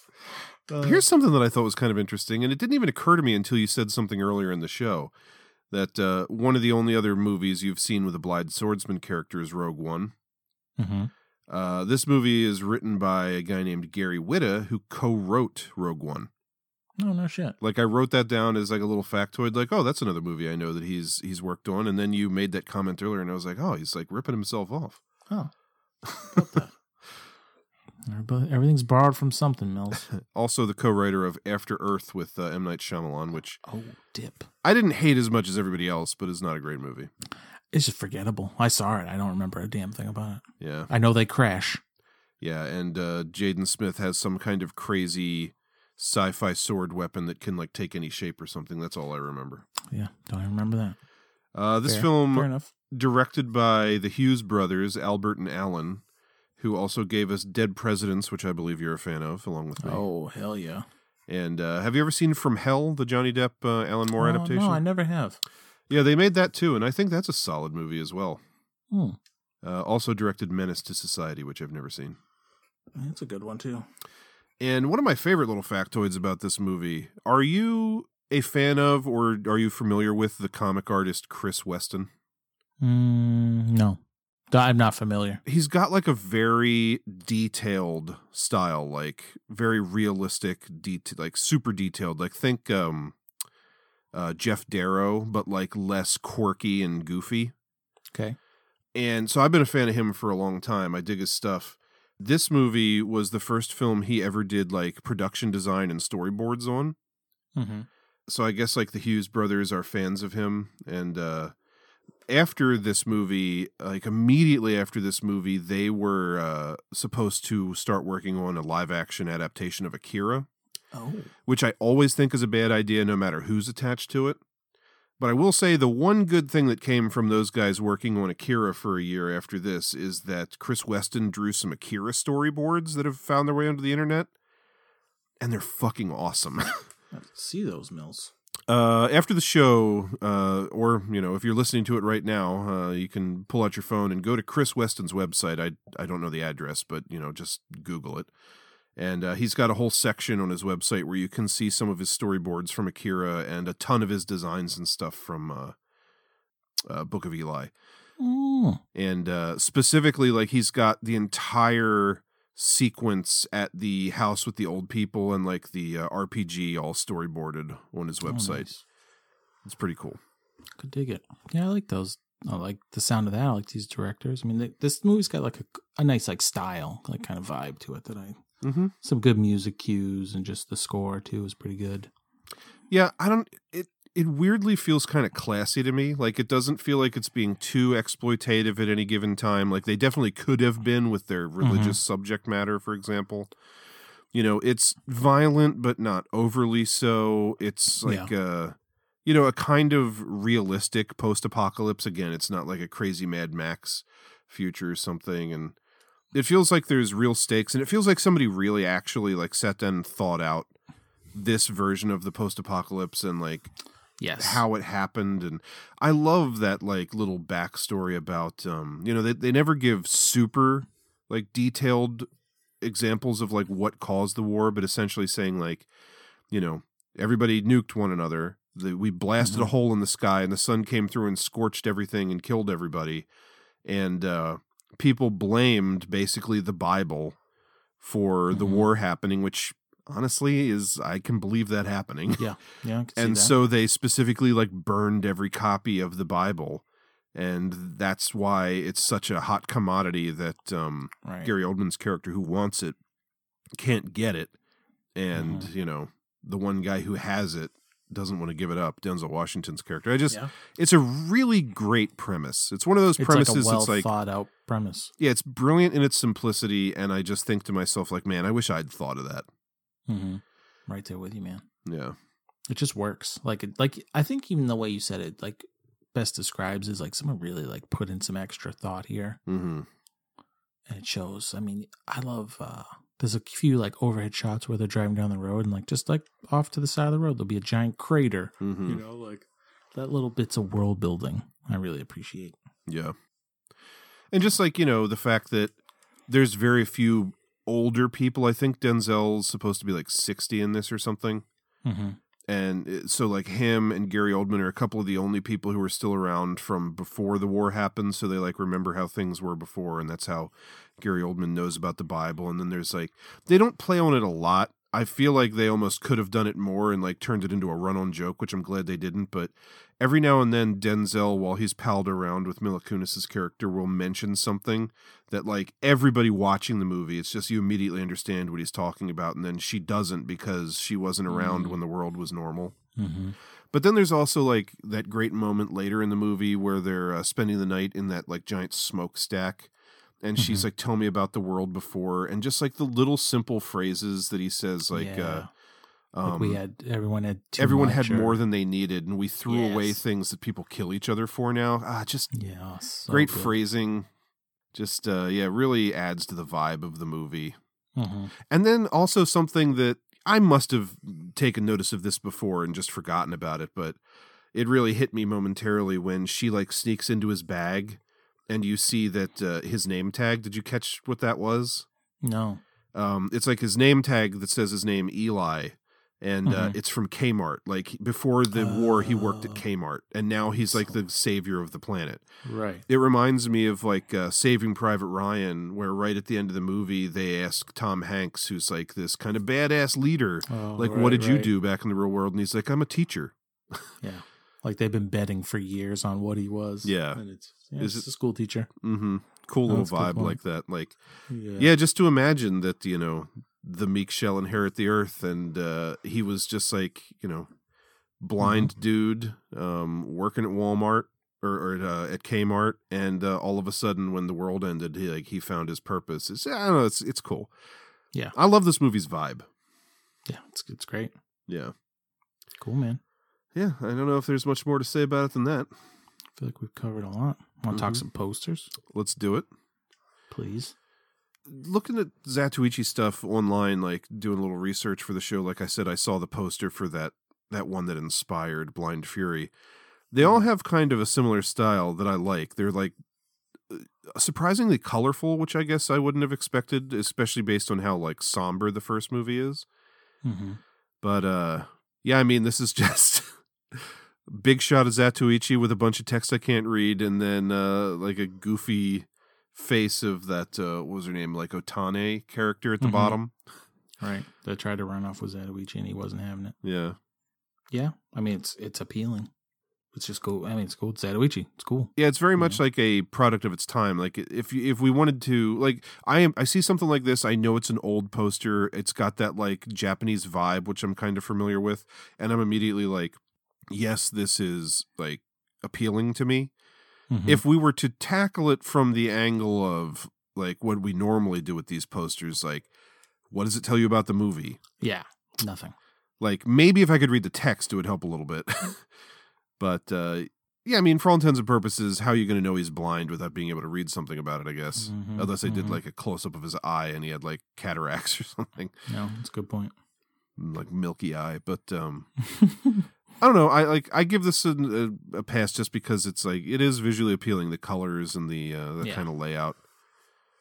Uh, Here's something that I thought was kind of interesting, and it didn't even occur to me until you said something earlier in the show that uh, one of the only other movies you've seen with a blind swordsman character is Rogue One. Mhm. Uh, this movie is written by a guy named Gary Whitta, who co-wrote Rogue One. No, no shit. Like I wrote that down as like a little factoid, like, oh, that's another movie I know that he's he's worked on. And then you made that comment earlier, and I was like, oh, he's like ripping himself off. Oh. Everybody- Everything's borrowed from something, Mills. also, the co-writer of After Earth with uh, M Night Shyamalan, which oh dip, I didn't hate as much as everybody else, but it's not a great movie. It's just forgettable. I saw it. I don't remember a damn thing about it. Yeah, I know they crash. yeah, and uh, Jaden Smith has some kind of crazy sci-fi sword weapon that can like take any shape or something. That's all I remember. Yeah, don't even remember that. Uh, this Fair. film Fair enough. directed by the Hughes brothers, Albert and Alan, who also gave us Dead Presidents, which I believe you're a fan of, along with me. Oh hell yeah! And uh, have you ever seen From Hell, the Johnny Depp uh, Alan Moore Oh, adaptation? No, I never have. Yeah, they made that too, and I think that's a solid movie as well. Hmm. Uh, also directed Menace to Society, which I've never seen. That's a good one too. And one of my favorite little factoids about this movie are you a fan of or are you familiar with the comic artist Chris Weston? Mm, no, I'm not familiar. He's got like a very detailed style, like very realistic, detail, like super detailed. Like think um, uh, Geof Darrow, but like less quirky and goofy. Okay. And so I've been a fan of him for a long time. I dig his stuff. This movie was the first film he ever did like production design and storyboards on. Mm-hmm. So I guess like the Hughes brothers are fans of him and uh after this movie, like immediately after this movie, they were uh supposed to start working on a live action adaptation of Akira, Oh. which I always think is a bad idea no matter who's attached to it. But I will say the one good thing that came from those guys working on Akira for a year after this is that Chris Weston drew some Akira storyboards that have found their way onto the internet, and they're fucking awesome. see those mills. Uh, after the show, uh, or you know, if you're listening to it right now, uh, you can pull out your phone and go to Chris Weston's website. I I don't know the address, but you know, just Google it. And uh, he's got a whole section on his website where you can see some of his storyboards from Akira and a ton of his designs and stuff from uh, uh, Book of Eli. Mm. And uh, specifically, like he's got the entire sequence at the house with the old people and like the uh, RPG all storyboarded on his Oh, website. nice. It's pretty cool. Could dig it. Yeah, I like those. I like the sound of that. I like these directors. I mean, they, this movie's got like a, a nice like style, like kind of vibe to it that I. Mm-hmm. Some good music cues and just the score too is pretty good. Yeah, I don't. It it weirdly feels kind of classy to me. Like it doesn't feel like it's being too exploitative at any given time. Like they definitely could have been with their religious subject matter, for example. You know, it's violent but not overly so. It's like uh you know, a kind of realistic post-apocalypse again. It's not like a crazy Mad Max future or something and it feels like there's real stakes and it feels like somebody really actually like sat down and thought out this version of the post-apocalypse and like yes. how it happened and i love that like little backstory about um you know they, they never give super like detailed examples of like what caused the war but essentially saying like you know everybody nuked one another. The, we blasted a hole in the sky and the sun came through and scorched everything and killed everybody. And uh people blamed basically the bible for the war happening which honestly is i can believe that happening Yeah, yeah. I can see and so they specifically like burned every copy of the bible and that's why it's such a hot commodity that um Right. gary oldman's character who wants it can't get it and Mm-hmm. you know the one guy who has it doesn't want to give it up denzel washington's character i just Yeah. it's a really great premise it's one of those it's premises like a well that's like thought out premise. yeah it's brilliant in its simplicity and i just think to myself like man i wish i'd thought of that Mm-hmm. Right there with you, man. yeah It just works. Like it, like I think even the way you said it, like best describes is like someone really like put in some extra thought here, mm-hmm and it shows. I mean, I love. uh There's a few like overhead shots where they're driving down the road, and like just like off to the side of the road, there'll be a giant crater. Mhm. You know, like that little bits of world building. I really appreciate. Yeah. And just like, you know, the fact that there's very few older people. I think Denzel's supposed to be like 60 in this or something. Mm-hmm. And so, like, him and Gary Oldman are a couple of the only people who are still around from before the war happened. So they, like, remember how things were before. And that's how Gary Oldman knows about the Bible. And then there's, like, they don't play on it a lot. I feel like they almost could have done it more and, like, turned it into a run on joke, which I'm glad they didn't. But every now and then, Denzel, while he's palled around with Mila Kunis's character, will mention something that, like, everybody watching the movie, it's just you immediately understand what he's talking about. And then she doesn't because she wasn't around Mm. when the world was normal. Mm-hmm. But then there's also like that great moment later in the movie where they're uh, spending the night in that like giant smokestack. And she's Mm-hmm. like, tell me about the world before. And just like the little simple phrases that he says, like, uh, Yeah. like we Um, had everyone had everyone had or- more than they needed, and we threw away things that people kill each other for now. Ah, just Yeah, so great good. phrasing. Just uh, yeah, really adds to the vibe of the movie. Mhm. And then also something that I must have taken notice of this before and just forgotten about it, but it really hit me momentarily when she like sneaks into his bag and you see that uh, his name tag. Did you catch what that was? No. Um, it's like his name tag that says his name Eli, and uh, Mhm. it's from Kmart. Like before the war, he worked Oh. at Kmart, and now he's like the savior of the planet. Right. It reminds me of like uh, Saving Private Ryan, where right at the end of the movie they ask Tom Hanks, who's like this kind of badass leader, Oh, like, right, "What did you do back in the real world?" And he's like, "I'm a teacher." Yeah. Like they've been betting for years on what he was. Yeah. And it's, yeah, Is it's it- a school teacher. Mm-hmm. Cool Oh, little that's a good vibe like that. Like, Yeah. yeah. just to imagine that you know the meek shall inherit the earth, and uh, he was just like you know blind Mm-hmm. dude um, working at Walmart or, or at, uh, at Kmart, and uh, all of a sudden when the world ended, he like he found his purpose. It's I don't know. It's it's cool. Yeah. I love this movie's vibe. Yeah. It's, it's great. Yeah. Cool, man. Yeah, I don't know if there's much more to say about it than that. I feel like we've covered a lot. Want to talk Mhm. some posters, Let's do it. please? Looking at Zatoichi stuff online, like doing a little research for the show, like I said, I saw the poster for that that one that inspired Blind Fury. They all have kind of a similar style that I like. They're like uh, surprisingly colorful, which I guess I wouldn't have expected, especially based on how like somber the first movie is. Mm-hmm. But uh yeah, I mean this is just big shot of Zatoichi with a bunch of text I can't read and then uh like a goofy face of that uh what was her name like Otane character at the Mhm. bottom. Right. That tried to run off with Zatoichi and he wasn't having it. Yeah. Yeah. I mean, it's it's appealing. It's just cool. I mean, it's cool. It's Zatoichi. It's cool. Yeah, it's very much like a product of its time. Like if you, if we wanted to like I am I see something like this, I know it's an old poster. It's got that like Japanese vibe which I'm kind of familiar with and I'm immediately like yes, this is like appealing to me. Mhm. if we were to tackle it from the angle of like what we normally do with these posters, like what does it tell you about the movie? Yeah. Nothing. Like maybe if I could read the text, it would help a little bit. but uh, yeah, I mean, for all intents and purposes, how are you going to know he's blind without being able to read something about it? I guess, Mhm, unless they did mhm. like a close up of his eye and he had like cataracts or something, No, that's a good point. like milky eye. But um, I don't know. I like I give this a, a, a pass just because it's like it is visually appealing. The colors and the uh, the Yeah. kind of layout.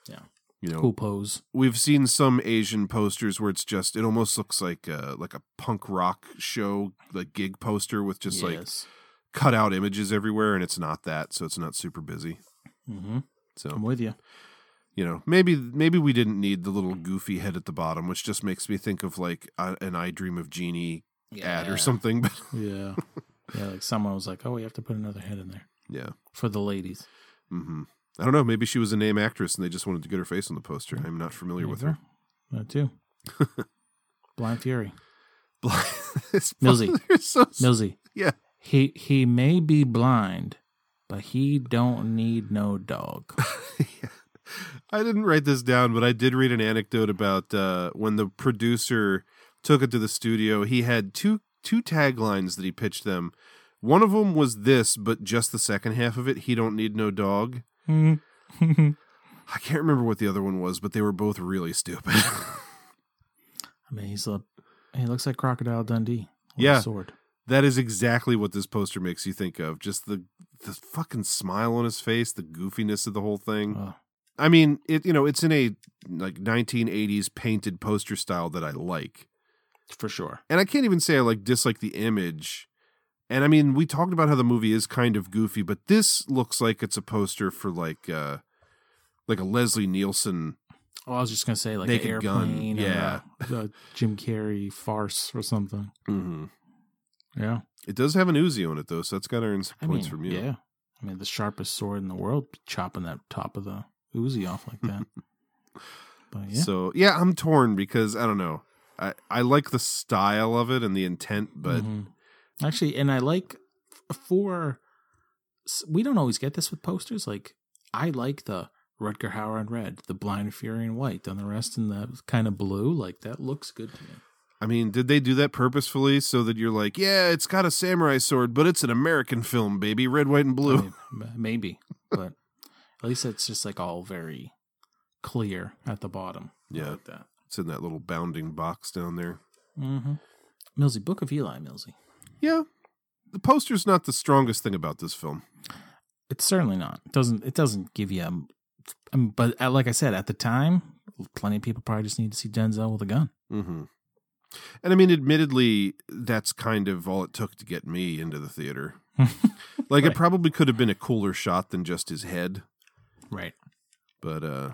Yeah. You know, Cool pose. we've seen some Asian posters where it's just it almost looks like uh like a punk rock show like gig poster with just like Yes. cut out images everywhere, and it's not that, so it's not super busy. Mm-hmm. So I'm with you. you know, maybe maybe we didn't need the little goofy head at the bottom, which just makes me think of like a, an "I Dream of Jeannie" ad or something. But Yeah. yeah. Like someone was like, oh, we have to put another head in there yeah. for the ladies. hmm I don't know. Maybe she was a name actress and they just wanted to get her face on the poster. I'm not familiar with her. go. That too. Blind Fury. Millsy. they're so- Millsy. Yeah. He he may be blind, but he don't need no dog. I didn't write this down, but I did read an anecdote about uh, when the producer took it to the studio. He had two two taglines that he pitched them. One of them was this, but just the second half of it. He don't need no dog. I I can't remember what the other one was, but they were both really stupid. I mean, he's a he looks like Crocodile Dundee. with a Yeah. sword. that is exactly what this poster makes you think of. Just the the fucking smile on his face, the goofiness of the whole thing. Oh, I mean, it you know, it's in a like 1980s painted poster style that I like. For sure. And I can't even say I like dislike the image. And I mean, we talked about how the movie is kind of goofy, but this looks like it's a poster for like uh like a Leslie Nielsen. Oh, I was just gonna say like Naked an Gun, yeah. or a, a Jim Carrey farce or something. Mm-hmm. Yeah, It does have an Uzi on it though, so that's got to earn some I points mean, from you. yeah. I mean, the sharpest sword in the world, chopping that top of the Uzi off like that. but yeah, So yeah, I'm torn because I don't know. I I like the style of it and the intent, but Mhm. actually, and I like for we don't always get this with posters. Like I like the Rutger Hauer in red, the Blind Fury in white, and the rest in the kind of blue. Like that looks good to me. I mean, did they do that purposefully so that you're like, yeah, it's got a samurai sword, but it's an American film, baby, red, white, and blue. I mean, maybe, but at least it's just like all very clear at the bottom. Yeah. like that. It's in that little bounding box down there. Mm-hmm. Millsy, Book of Eli, Millsy. Yeah. The poster's not the strongest thing about this film. It's certainly not. It doesn't it doesn't give you? a, but uh, like I said, at the time, plenty of people probably just need to see Denzel with a gun. Mm-hmm. And I mean, admittedly, that's kind of all it took to get me into the theater. like, it probably could have been a cooler shot than just his head. Right. But, uh,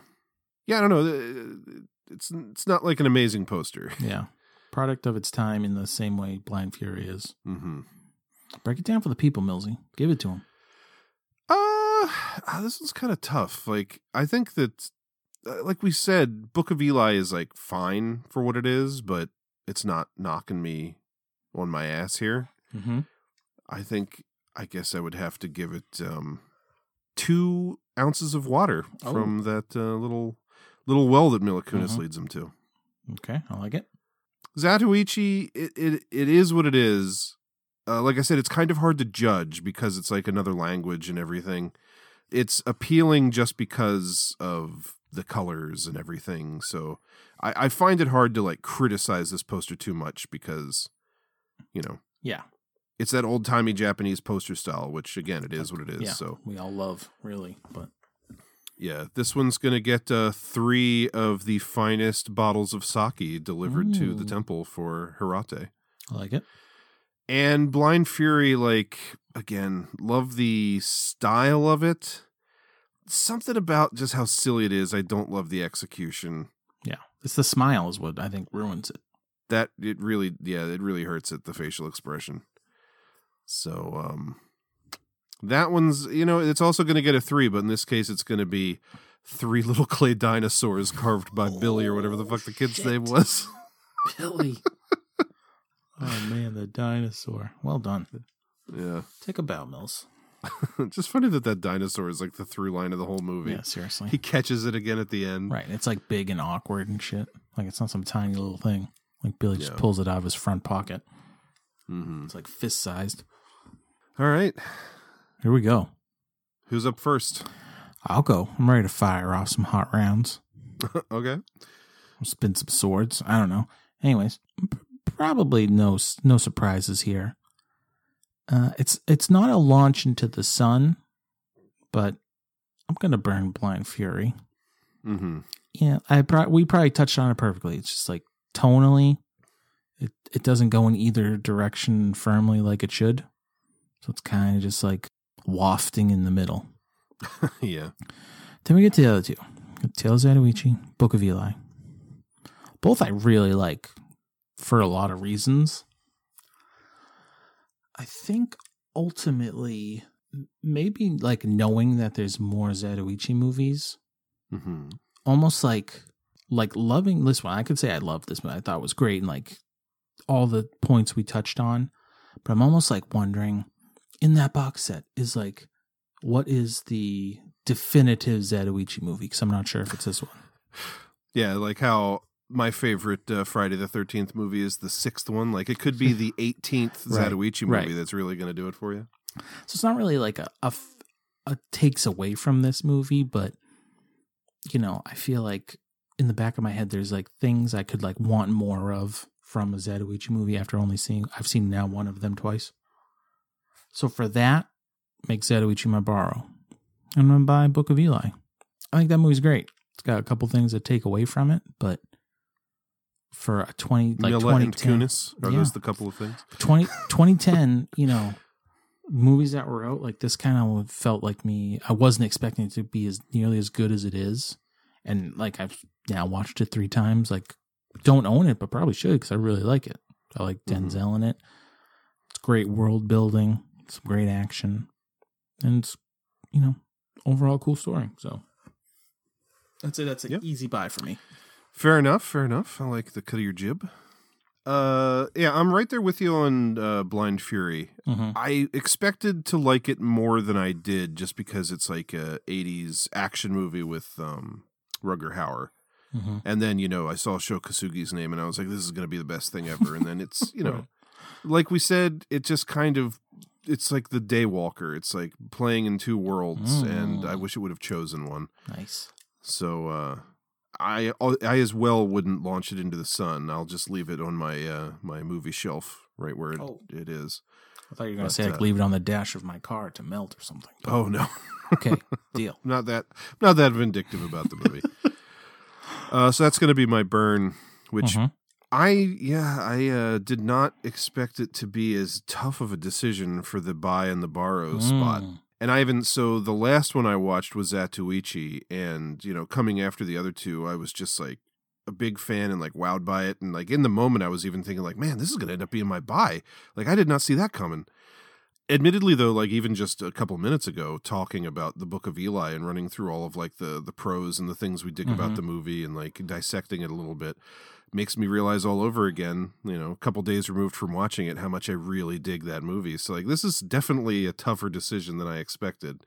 yeah, I don't know. It's, it's not like an amazing poster. Yeah. Product of its time in the same way Blind Fury is. Mm-hmm. Break it down for the people, Millsy. Give it to them. Uh, ah, this was kind of tough. Like, I think that, uh, like we said, Book of Eli is like fine for what it is, but it's not knocking me on my ass here. Mm-hmm. I think, I guess I would have to give it um, two ounces of water Oh. from that uh, little little well that Mila Kunis Mhm. leads him to. Okay, I like it. Zatoichi, it, it it is what it is. Uh, like I said, it's kind of hard to judge because it's like another language and everything. It's appealing just because of the colors and everything. So I, I find it hard to like criticize this poster too much because, you know, Yeah. it's that old timey Japanese poster style, which again, it is what it is. yeah. So we all love, really. But yeah, this one's gonna get uh, three of the finest bottles of sake delivered to the temple for Hirate. I like it. And Blind Fury, like, again, love the style of it. Something about just how silly it is. I don't love the execution. Yeah. It's the smile is what I think ruins it. That it really, yeah, it really hurts it, the facial expression. So, um, that one's, you know, it's also going to get a three, but in this case, it's going to be three little clay dinosaurs carved by Billy or whatever the fuck the kid's name was. Billy. oh man, the dinosaur. Well done. yeah. Take a bow, Mills. just funny that that dinosaur is like the through line of the whole movie. Yeah, seriously. He catches it again at the end. Right. It's like big and awkward and shit. Like it's not some tiny little thing. Like Billy just pulls it out of his front pocket. Mm-hmm. It's like fist sized. All right. Here we go. Who's up first? I'll go. I'm ready to fire off some hot rounds. okay. I'll spin some swords. I don't know. Anyways, p- probably no no surprises here. Uh, it's it's not a launch into the sun, but I'm gonna burn Blind Fury. Mm-hmm. Yeah, I pro- we probably touched on it perfectly. It's just like tonally, it it doesn't go in either direction firmly like it should. So it's kind of just like wafting in the middle. yeah. Then we get to the other two. Tale of Zatoichi, Book of Eli. Both I really like for a lot of reasons. I think ultimately, maybe like knowing that there's more Zatoichi movies, Mm-hmm. almost like like loving this one. I could say I love this one. I thought it was great and like all the points we touched on. But I'm almost like wondering in that box set is like what is the definitive Zatoichi movie? Because I'm not sure if it's this one. Yeah, like how my favorite uh, Friday the Thirteenth movie is the sixth one. Like it could be the eighteenth Right, Zatoichi movie right. that's really going to do it for you. So it's not really like a takes away from this movie, but you know, I feel like in the back of my head, there's like things I could like want more of from a Zatoichi movie after only seeing I've seen now one of them twice. So for that, make Zatoichi my borrow. I'm gonna buy Book of Eli. I think that movie's great. It's got a couple things to take away from it, but for a twenty like Mila twenty and Kunis are yeah. those the couple of things? 20, 2010, you know, movies that were out like this kind of felt like me. I wasn't expecting it to be as nearly as good as it is, and like I've now watched it three times. Like, don't own it, but probably should because I really like it. I like mm-hmm. Denzel in it. It's great world building, some great action, and it's, you know, overall cool story. So that's it. That's an easy buy for me. Fair enough. Fair enough. I like the cut of your jib. Uh, yeah, I'm right there with you on uh, Blind Fury. Mhm. I expected to like it more than I did, just because it's like a '80s action movie with um, Rutger Hauer. Mhm. And then, you know, I saw Sho Kosugi's name and I was like, this is going to be the best thing ever. And then it's, you know, like we said, it just kind of, it's like the Daywalker. It's like playing in two worlds. And I Mm. wish it would have chosen one. Nice. So, uh, I I as well wouldn't launch it into the sun. I'll just leave it on my uh, my movie shelf right where it, Oh. it is. I thought you were going to say, like, uh, leave it on the dash of my car to melt or something. Oh no. Okay, deal. not that not that vindictive about the movie. uh, so that's going to be my burn, which Mhm. I yeah I uh, did not expect it to be as tough of a decision for the buy and the borrow spot. Mm. And I even so the last one I watched was Zatoichi, and you know coming after the other two, I was just like a big fan and like wowed by it, and like in the moment I was even thinking like, man, this is gonna end up being my buy. Like I did not see that coming. Admittedly, though, like even just a couple minutes ago, talking about the Book of Eli and running through all of like the the pros and the things we dig Mhm. about the movie and like dissecting it a little bit, makes me realize all over again, you know, a couple days removed from watching it, how much I really dig that movie. So like this is definitely a tougher decision than I expected.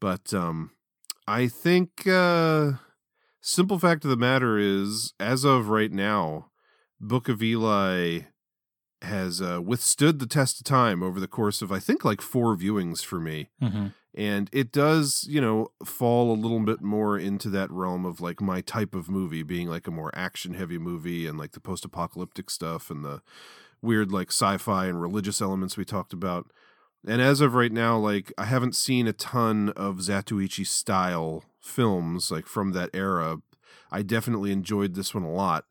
But um I think uh simple fact of the matter is as of right now, Book of Eli has uh, withstood the test of time over the course of I think like four viewings for me Mhm. And it does you know fall a little bit more into that realm of like my type of movie being like a more action heavy movie and like the post apocalyptic stuff and the weird like sci-fi and religious elements we talked about. And as of right now like i haven't seen a ton of zatoichi style films like from that era. I definitely enjoyed this one a lot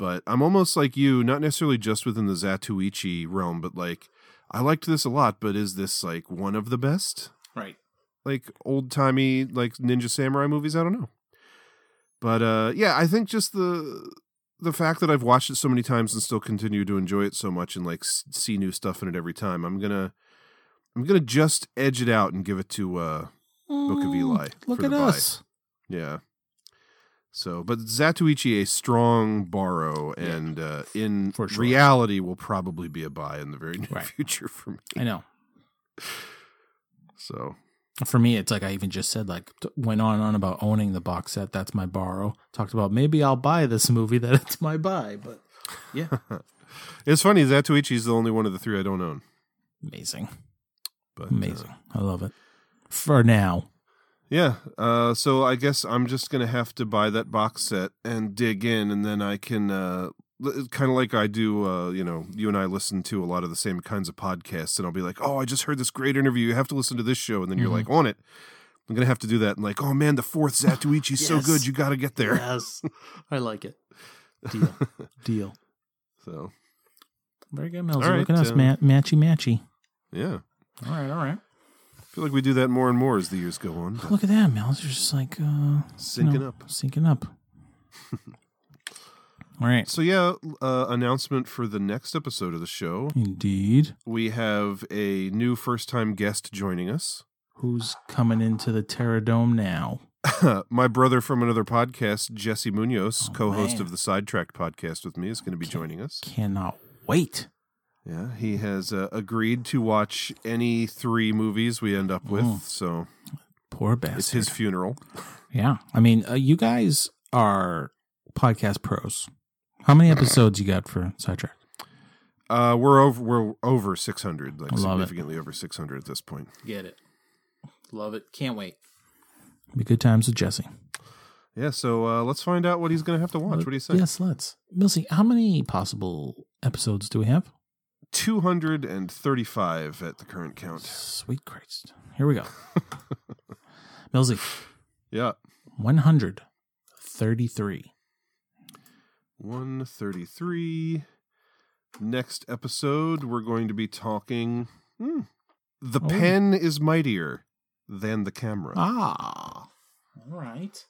but i'm almost like you not necessarily just within the zatoichi realm but like i liked this a lot but is this like one of the best? Right. Like old timey like ninja samurai movies. I don't know, but uh, yeah, I think just the the fact that I've watched it so many times and still continue to enjoy it so much and like see new stuff in it every time. I'm gonna I'm gonna just edge it out and give it to uh, Book of Eli. Mm, Look at the buy. us. Yeah. So, but Zatoichi a strong borrow, and uh, in For sure. reality will probably be a buy in the very near Right. future for me. I know. So, For me, it's like I even just said, like, t- went on and on about owning the box set. That's my borrow. Talked about maybe I'll buy this movie that it's my buy, but yeah, it's funny. Zatoichi is the only one of the three I don't own. amazing, But uh, amazing. I love it. For now, yeah. Uh, so I guess I'm just gonna have to buy that box set and dig in, and then I can uh, kind of like I do. Uh, you know, you and I listen to a lot of the same kinds of podcasts, and I'll be like, "Oh, I just heard this great interview. You have to listen to this show," and then you're Mhm. like on it. I'm gonna have to do that, and like, oh man, the fourth Zatoichi's so Yes. good. You got to get there. yes, I like it. Deal, deal. So Very good. All right, Look at us, um, ma- matchy, matchy. yeah, All right, all right. I feel like we do that more and more as the years go on. Look at that. You're just like uh, you know, up. syncing up. all right, So yeah, uh, announcement for the next episode of the show. indeed. We have a new first-time guest joining us. Who's coming into the Terra Dome now? My brother from another podcast, Jesse Munoz, Oh, co-host man. of the Sidetracked podcast with me, is going to be joining us. Cannot wait. Yeah, he has uh, agreed to watch any three movies we end up with, Oh. so Poor bastard. it's his funeral. Yeah, I mean, uh, you guys are podcast pros. How many episodes you got for Sidetrack? Uh, we're over we're over 600, like I love it. significantly over 600 at this point. Get it. Love it. Can't wait. Be good times with Jesse. Yeah, so uh, let's find out what he's going to have to watch. What do you say? Yes, let's. Millsy, how many possible episodes do we have? 235 at the current count. Sweet Christ. Here we go. Millsy, Yeah. 133. 133. Next episode, we're going to be talking. hmm, the Oh. pen is mightier than the camera. Ah. All right.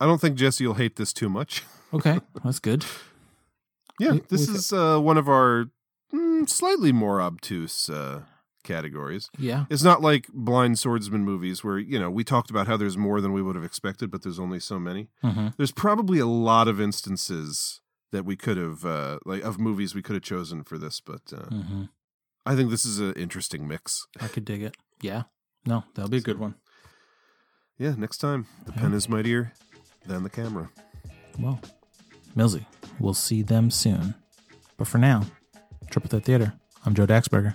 I don't think Jesse will hate this too much. Okay, that's good. Yeah, this is uh, one of our mm, slightly more obtuse uh, categories. Yeah. It's not like blind swordsman movies where, you know, we talked about how there's more than we would have expected, but there's only so many. Mhm. There's probably a lot of instances that we could have, uh, like, of movies we could have chosen for this, but uh, Mhm. I think this is an interesting mix. I could dig it. Yeah. No, that'll be a good one. Yeah, next time, the pen is mightier than the camera. Well, Millsy, we'll see them soon. But for now, Triple Threat Theater, I'm Joe Daxberger.